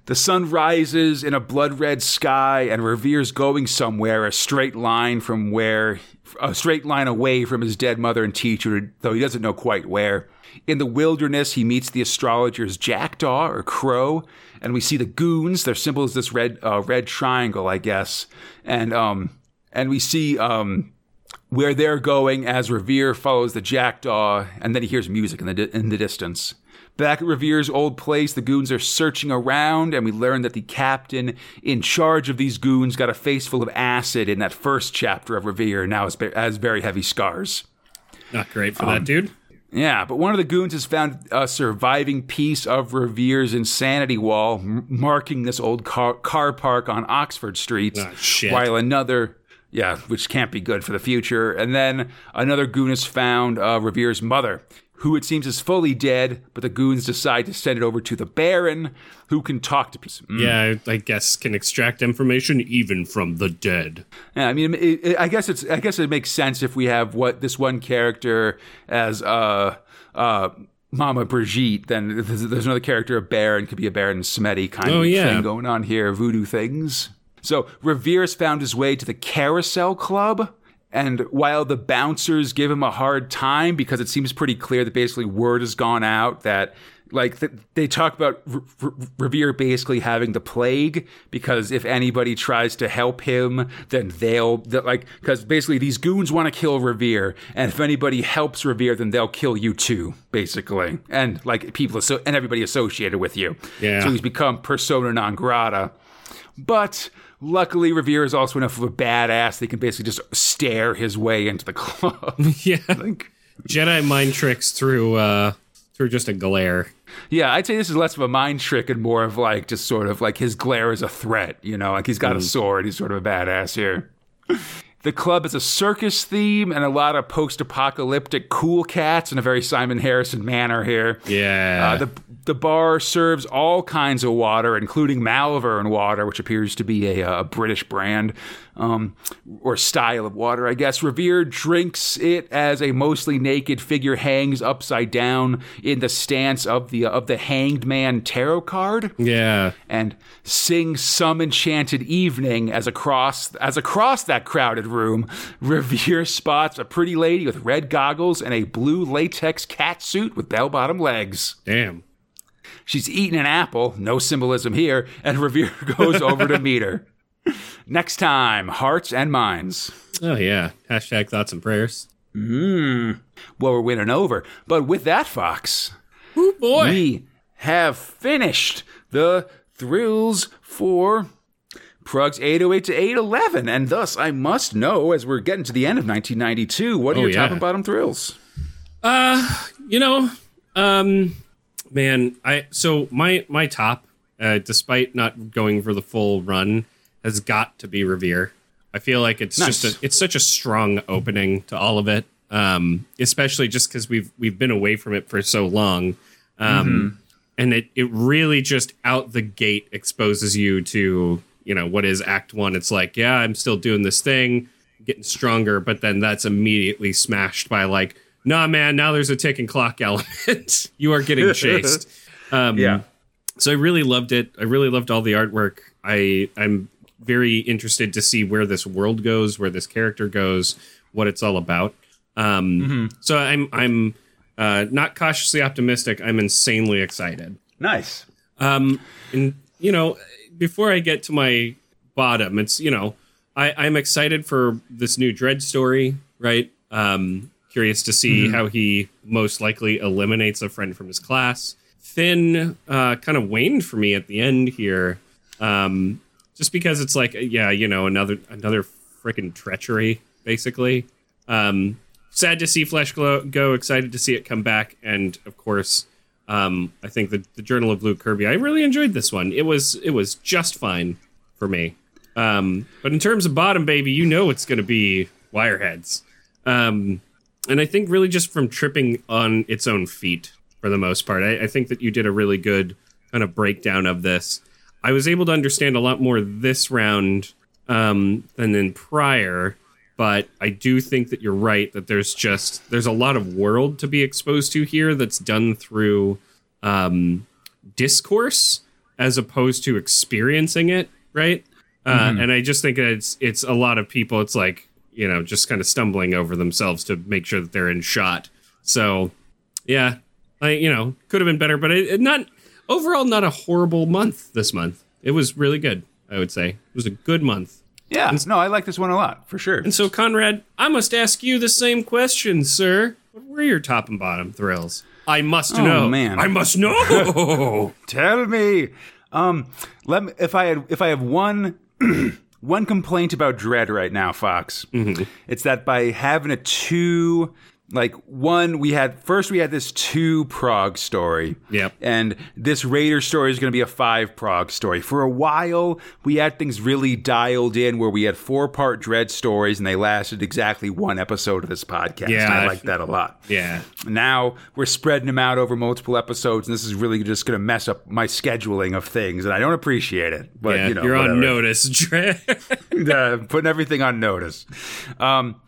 The sun rises in a blood red sky, and Revere's going somewhere, a straight line from where, a straight line away from his dead mother and teacher, though he doesn't know quite where. In the wilderness, he meets the astrologer's jackdaw or crow, and we see the goons. Their symbol is this red, uh, red triangle, I guess, and um, and we see um, where they're going as Revere follows the jackdaw, and then he hears music in the di- in the distance. Back at Revere's old place, the goons are searching around, and we learn that the captain in charge of these goons got a face full of acid in that first chapter of Revere, and now has, has very heavy scars. Not great for Um, that dude. Yeah, but one of the goons has found a surviving piece of Revere's insanity wall, m- marking this old car, car park on Oxford Street. Shit. While another, yeah, which can't be good for the future. And then another goon has found uh, Revere's mother, who it seems is fully dead, but the goons decide to send it over to the Baron, who can talk to people. Yeah, I guess can extract information even from the dead. Yeah, I mean, it, it, I guess it's. I guess it makes sense if we have what this one character as uh uh Mama Brigitte. Then there's, there's another character, a Baron, could be a Baron Smeddy kind Oh, of yeah. thing going on here, voodoo things. So Revere's found his way to the Carousel Club. And while the bouncers give him a hard time because it seems pretty clear that basically word has gone out that like th- they talk about R- R- Revere basically having the plague because if anybody tries to help him, then they'll that like because basically these goons want to kill Revere, and if anybody helps Revere, then they'll kill you too, basically, and like people asso- and everybody associated with you. Yeah. So he's become persona non grata. But luckily, Revere is also enough of a badass that he can basically just stare his way into the <laughs> club. yeah, Jedi mind tricks through uh through just a glare. yeah, I'd say this is less of a mind trick and more of like just sort of like his glare is a threat. You know, like he's got a sword. He's sort of a badass here. The club is a circus theme and a lot of post-apocalyptic cool cats in a very Simon Harrison manner here. Yeah. Uh, the the bar serves all kinds of water, including Malvern water, which appears to be a, a British brand um, or style of water, I guess. Revere drinks it as a mostly naked figure hangs upside down in the stance of the of the Hanged Man tarot card yeah. and sing some enchanted evening as across as across that crowded room revere spots a pretty lady with red goggles and a blue latex cat suit with bell-bottom legs Damn. She's eating an apple no symbolism here and <laughs> revere goes over to meet her next time hearts and minds Oh yeah. Hashtag thoughts and prayers. Mmm. Well we're winning over but with that fox Oh boy. we have finished the thrills for Progs 808 to 811, and thus I must know, as we're getting to the end of 1992, what are Oh, your top and bottom thrills? you know, um, man, I so my my top, uh, despite not going for the full run, has got to be Revere. I feel like it's Nice. just a, it's such a strong opening to all of it, um, especially just because we've we've been away from it for so long, um, and it it really just out the gate exposes you to you know what is Act One. It's like yeah, I'm still doing this thing, getting stronger, but then that's immediately smashed by like nah, man, now there's a ticking clock <laughs> element. you are getting <laughs> chased. Um, so I really loved it. I really loved all the artwork. I I'm very interested to see where this world goes, where this character goes, what it's all about. Um, So I'm I'm uh, not cautiously optimistic. I'm insanely excited. Nice. Um, and you know, before I get to my bottom, it's you know, I, I'm excited for this new Dredd story, right? Um, curious to see how he most likely eliminates a friend from his class. Finn uh, kind of waned for me at the end here, um, just because it's like, yeah, you know, another another freaking treachery, basically. Um, sad to see Flesh Glow go. Excited to see it come back, and of course, um, I think the, the Journal of Luke Kirby. I really enjoyed this one. It was it was just fine for me. Um, but in terms of bottom, baby, you know it's going to be Wireheads. Um, and I think really just from tripping on its own feet for the most part. I, I think that you did a really good kind of breakdown of this. I was able to understand a lot more this round um, than in prior, but I do think that you're right that there's just there's a lot of world to be exposed to here that's done through um, discourse as opposed to experiencing it, right? Uh, and I just think it's it's a lot of people. It's like you know just kind of stumbling over themselves to make sure that they're in shot. So yeah, I you know could have been better, but it, it not overall not a horrible month this month. It was really good. I would say it was a good month. Yeah. No, I like this one a lot, for sure. And so Conrad, I must ask you the same question, sir. What were your top and bottom thrills? I must Oh, know. man. I must know. <laughs> Tell me. Um, let me, if I had if I have one <clears throat> one complaint about Dredd right now, Fox, mm-hmm. it's that by having a two like one we had first we had this two prog story Yep. and this raider story is going to be a five prog story for a while we had things really dialed in where we had four part Dredd stories and they lasted exactly one episode of this podcast Yeah, and i like that a lot yeah. now we're spreading them out over multiple episodes, and this is really just going to mess up my scheduling of things, and I don't appreciate it. But Yeah, you know, you're on notice, <laughs> Dre. <laughs> Uh, putting everything on notice. Um,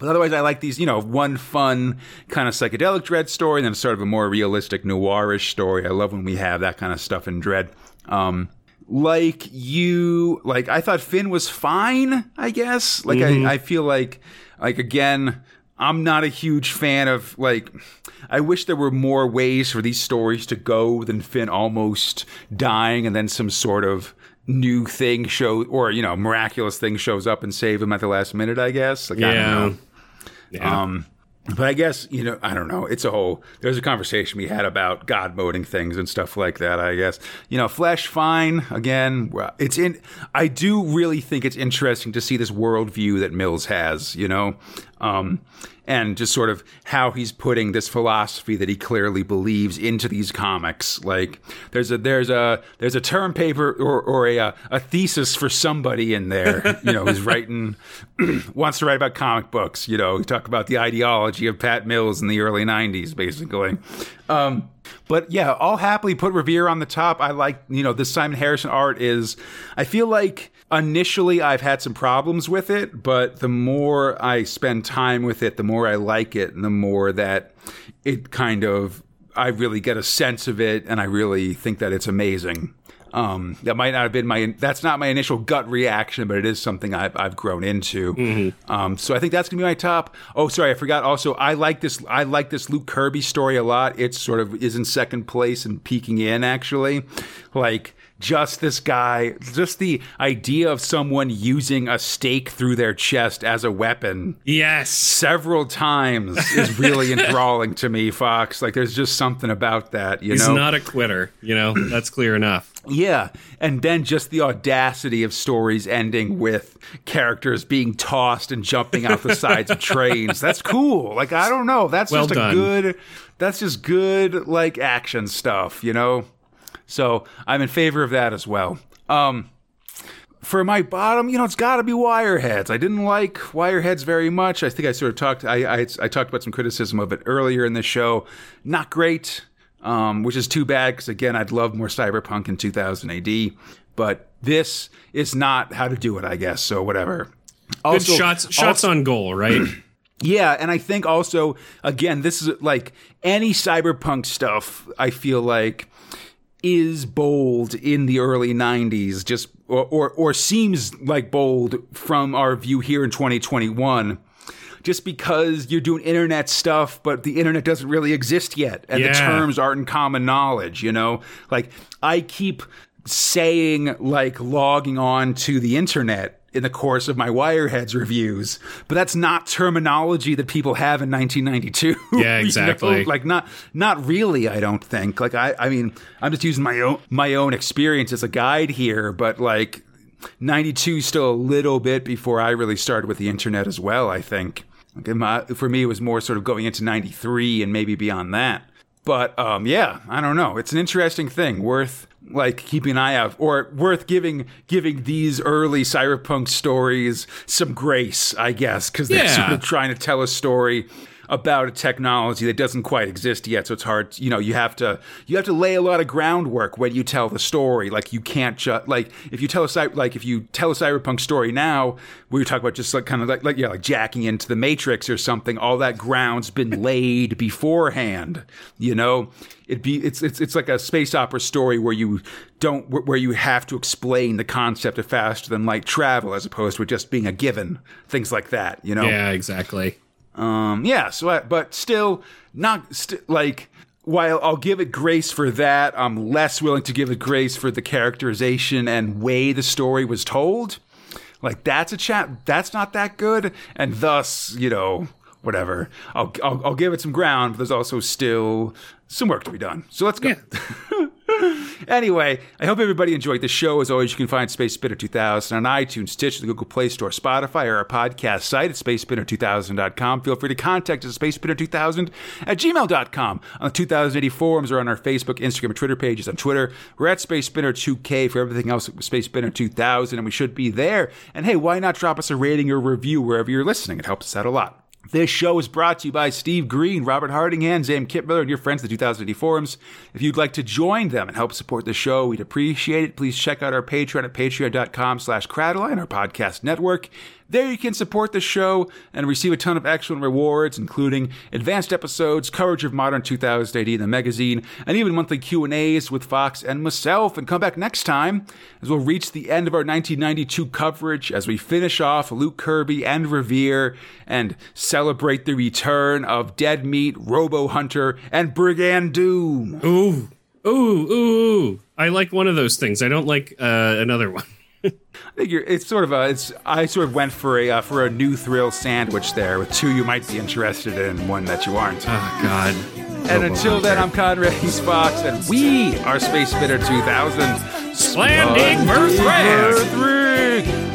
but otherwise, I like these, you know, one fun kind of psychedelic Dredd story, and then sort of a more realistic noirish story. I love when we have that kind of stuff in Dredd. Um, like you, like I thought Finn was fine. I guess. Like I, I feel like, like again. I'm not a huge fan of like I wish there were more ways for these stories to go than Finn almost dying and then some sort of new thing show or you know miraculous thing shows up and save him at the last minute I guess like I don't know yeah. um, but I guess you know I don't know. It's a whole. There's a conversation we had about God moding things and stuff like that. I guess you know, Flesh fine. Again, it's in. I do really think it's interesting to see this worldview that Mills has. You know, um, and just sort of how he's putting this philosophy that he clearly believes into these comics. Like there's a there's a there's a term paper or, or a a thesis for somebody in there, you know, who's writing <clears throat> wants to write about comic books. You know, we talk about the ideology of Pat Mills in the early '90s, basically. Um, but yeah, I'll happily put Revere on the top. I like, you know, this Simon Harrison art is, I feel like initially I've had some problems with it, but the more I spend time with it, the more I like it, and the more that it kind of, I really get a sense of it, and I really think that it's amazing. Um, that might not have been my that's not my initial gut reaction, but it is something I've, I've grown into. Mm-hmm. Um, so I think that's gonna be my top. Oh, sorry, I forgot. Also, I like this. I like this Luke Kirby story a lot. It sort of is in second place and peeking in actually. Like just this guy, just the idea of someone using a stake through their chest as a weapon. Yes. Several times is really <laughs> enthralling to me, Fox. Like there's just something about that, you He's know. He's not a quitter, you know. That's clear enough. Yeah, and then just the audacity of stories ending with characters being tossed and jumping out the sides of <laughs> trains. That's cool. Like I don't know, that's well just done. a good that's just good like action stuff, you know? So I'm in favor of that as well. Um, for my bottom, you know, it's got to be Wireheads. I didn't like Wireheads very much. I think I sort of talked. I, I, I talked about some criticism of it earlier in the show. Not great, um, which is too bad because again, I'd love more Cyberpunk in 2000 AD. But this is not how to do it, I guess. So whatever. Also, Good shots, shots also, on goal, right? <clears throat> Yeah, and I think also again, this is like any cyberpunk stuff. I feel like is bold in the early 90s just or, or, or seems like bold from our view here in 2021 just because you're doing internet stuff, but the internet doesn't really exist yet, and yeah. the terms aren't in common knowledge. You know, like I keep saying like logging on to the internet in the course of my Wireheads reviews, but that's not terminology that people have in 1992. <laughs> Yeah, exactly. you know? Like not not really. I don't think. Like I, I mean, I'm just using my own my own experience as a guide here, but like 92 still a little bit before I really started with the internet as well. I think. My, for me, it was more sort of going into 93 and maybe beyond that. But um, yeah, I don't know. It's an interesting thing, worth like keeping an eye out, or worth giving giving these early cyberpunk stories some grace, I guess, because they're yeah. sort of trying to tell a story about a technology that doesn't quite exist yet. So it's hard. You know, you have to you have to lay a lot of groundwork when you tell the story. Like you can't just like if you tell a like if you tell a cyberpunk story now, we talk about just like kind of like like yeah like jacking into the Matrix or something. All that ground's been laid beforehand. You know, It'd be it's it's it's like a space opera story where you don't where you have to explain the concept of faster than light travel as opposed to just being a given. Things like that. You know. Yeah, exactly. Um, yeah, so I, but still not st- like while I'll give it grace for that, I'm less willing to give it grace for the characterization and way the story was told. Like that's a chat that's not that good, and thus, you know, whatever. I'll I'll, I'll give it some ground, but there's also still some work to be done. So let's go. Yeah. <laughs> <laughs> anyway, I hope everybody enjoyed the show. As always, you can find Space Spinner 2000 on iTunes, Stitch, the Google Play Store, Spotify, or our podcast site at spacespinner2000.com. Feel free to contact us at spacespinner2000 at gmail.com. On the 2000 AD forums or on our Facebook, Instagram, and Twitter pages. On Twitter, we're at Space Spinner 2K. For everything else, Space Spinner 2000, and we should be there. And hey, why not drop us a rating or review wherever you're listening? It helps us out a lot. This show is brought to you by Steve Green, Robert Harding, Hardingham, Zam Miller, and your friends at the 2000 AD Forums. If you'd like to join them and help support the show, we'd appreciate it. Please check out our Patreon at patreon.com slash Cradline, our podcast network. There you can support the show and receive a ton of excellent rewards, including advanced episodes, coverage of modern 2000 AD in the magazine, and even monthly Q&As with Fox and myself. And come back next time as we'll reach the end of our 1992 coverage as we finish off Luke Kirby and Revere and celebrate the return of Dead Meat, Robo Hunter, and Brigand Doom. Ooh, ooh, ooh. I like one of those things. I don't like uh, another one. <laughs> I think you're, it's sort of a. It's I sort of went for a uh, for a new thrill sandwich there with two you might be interested in, one that you aren't. Oh God. and until then, I'm Conrad East Fox, and we are Space Spinner 2000. Splundig. Verthrig.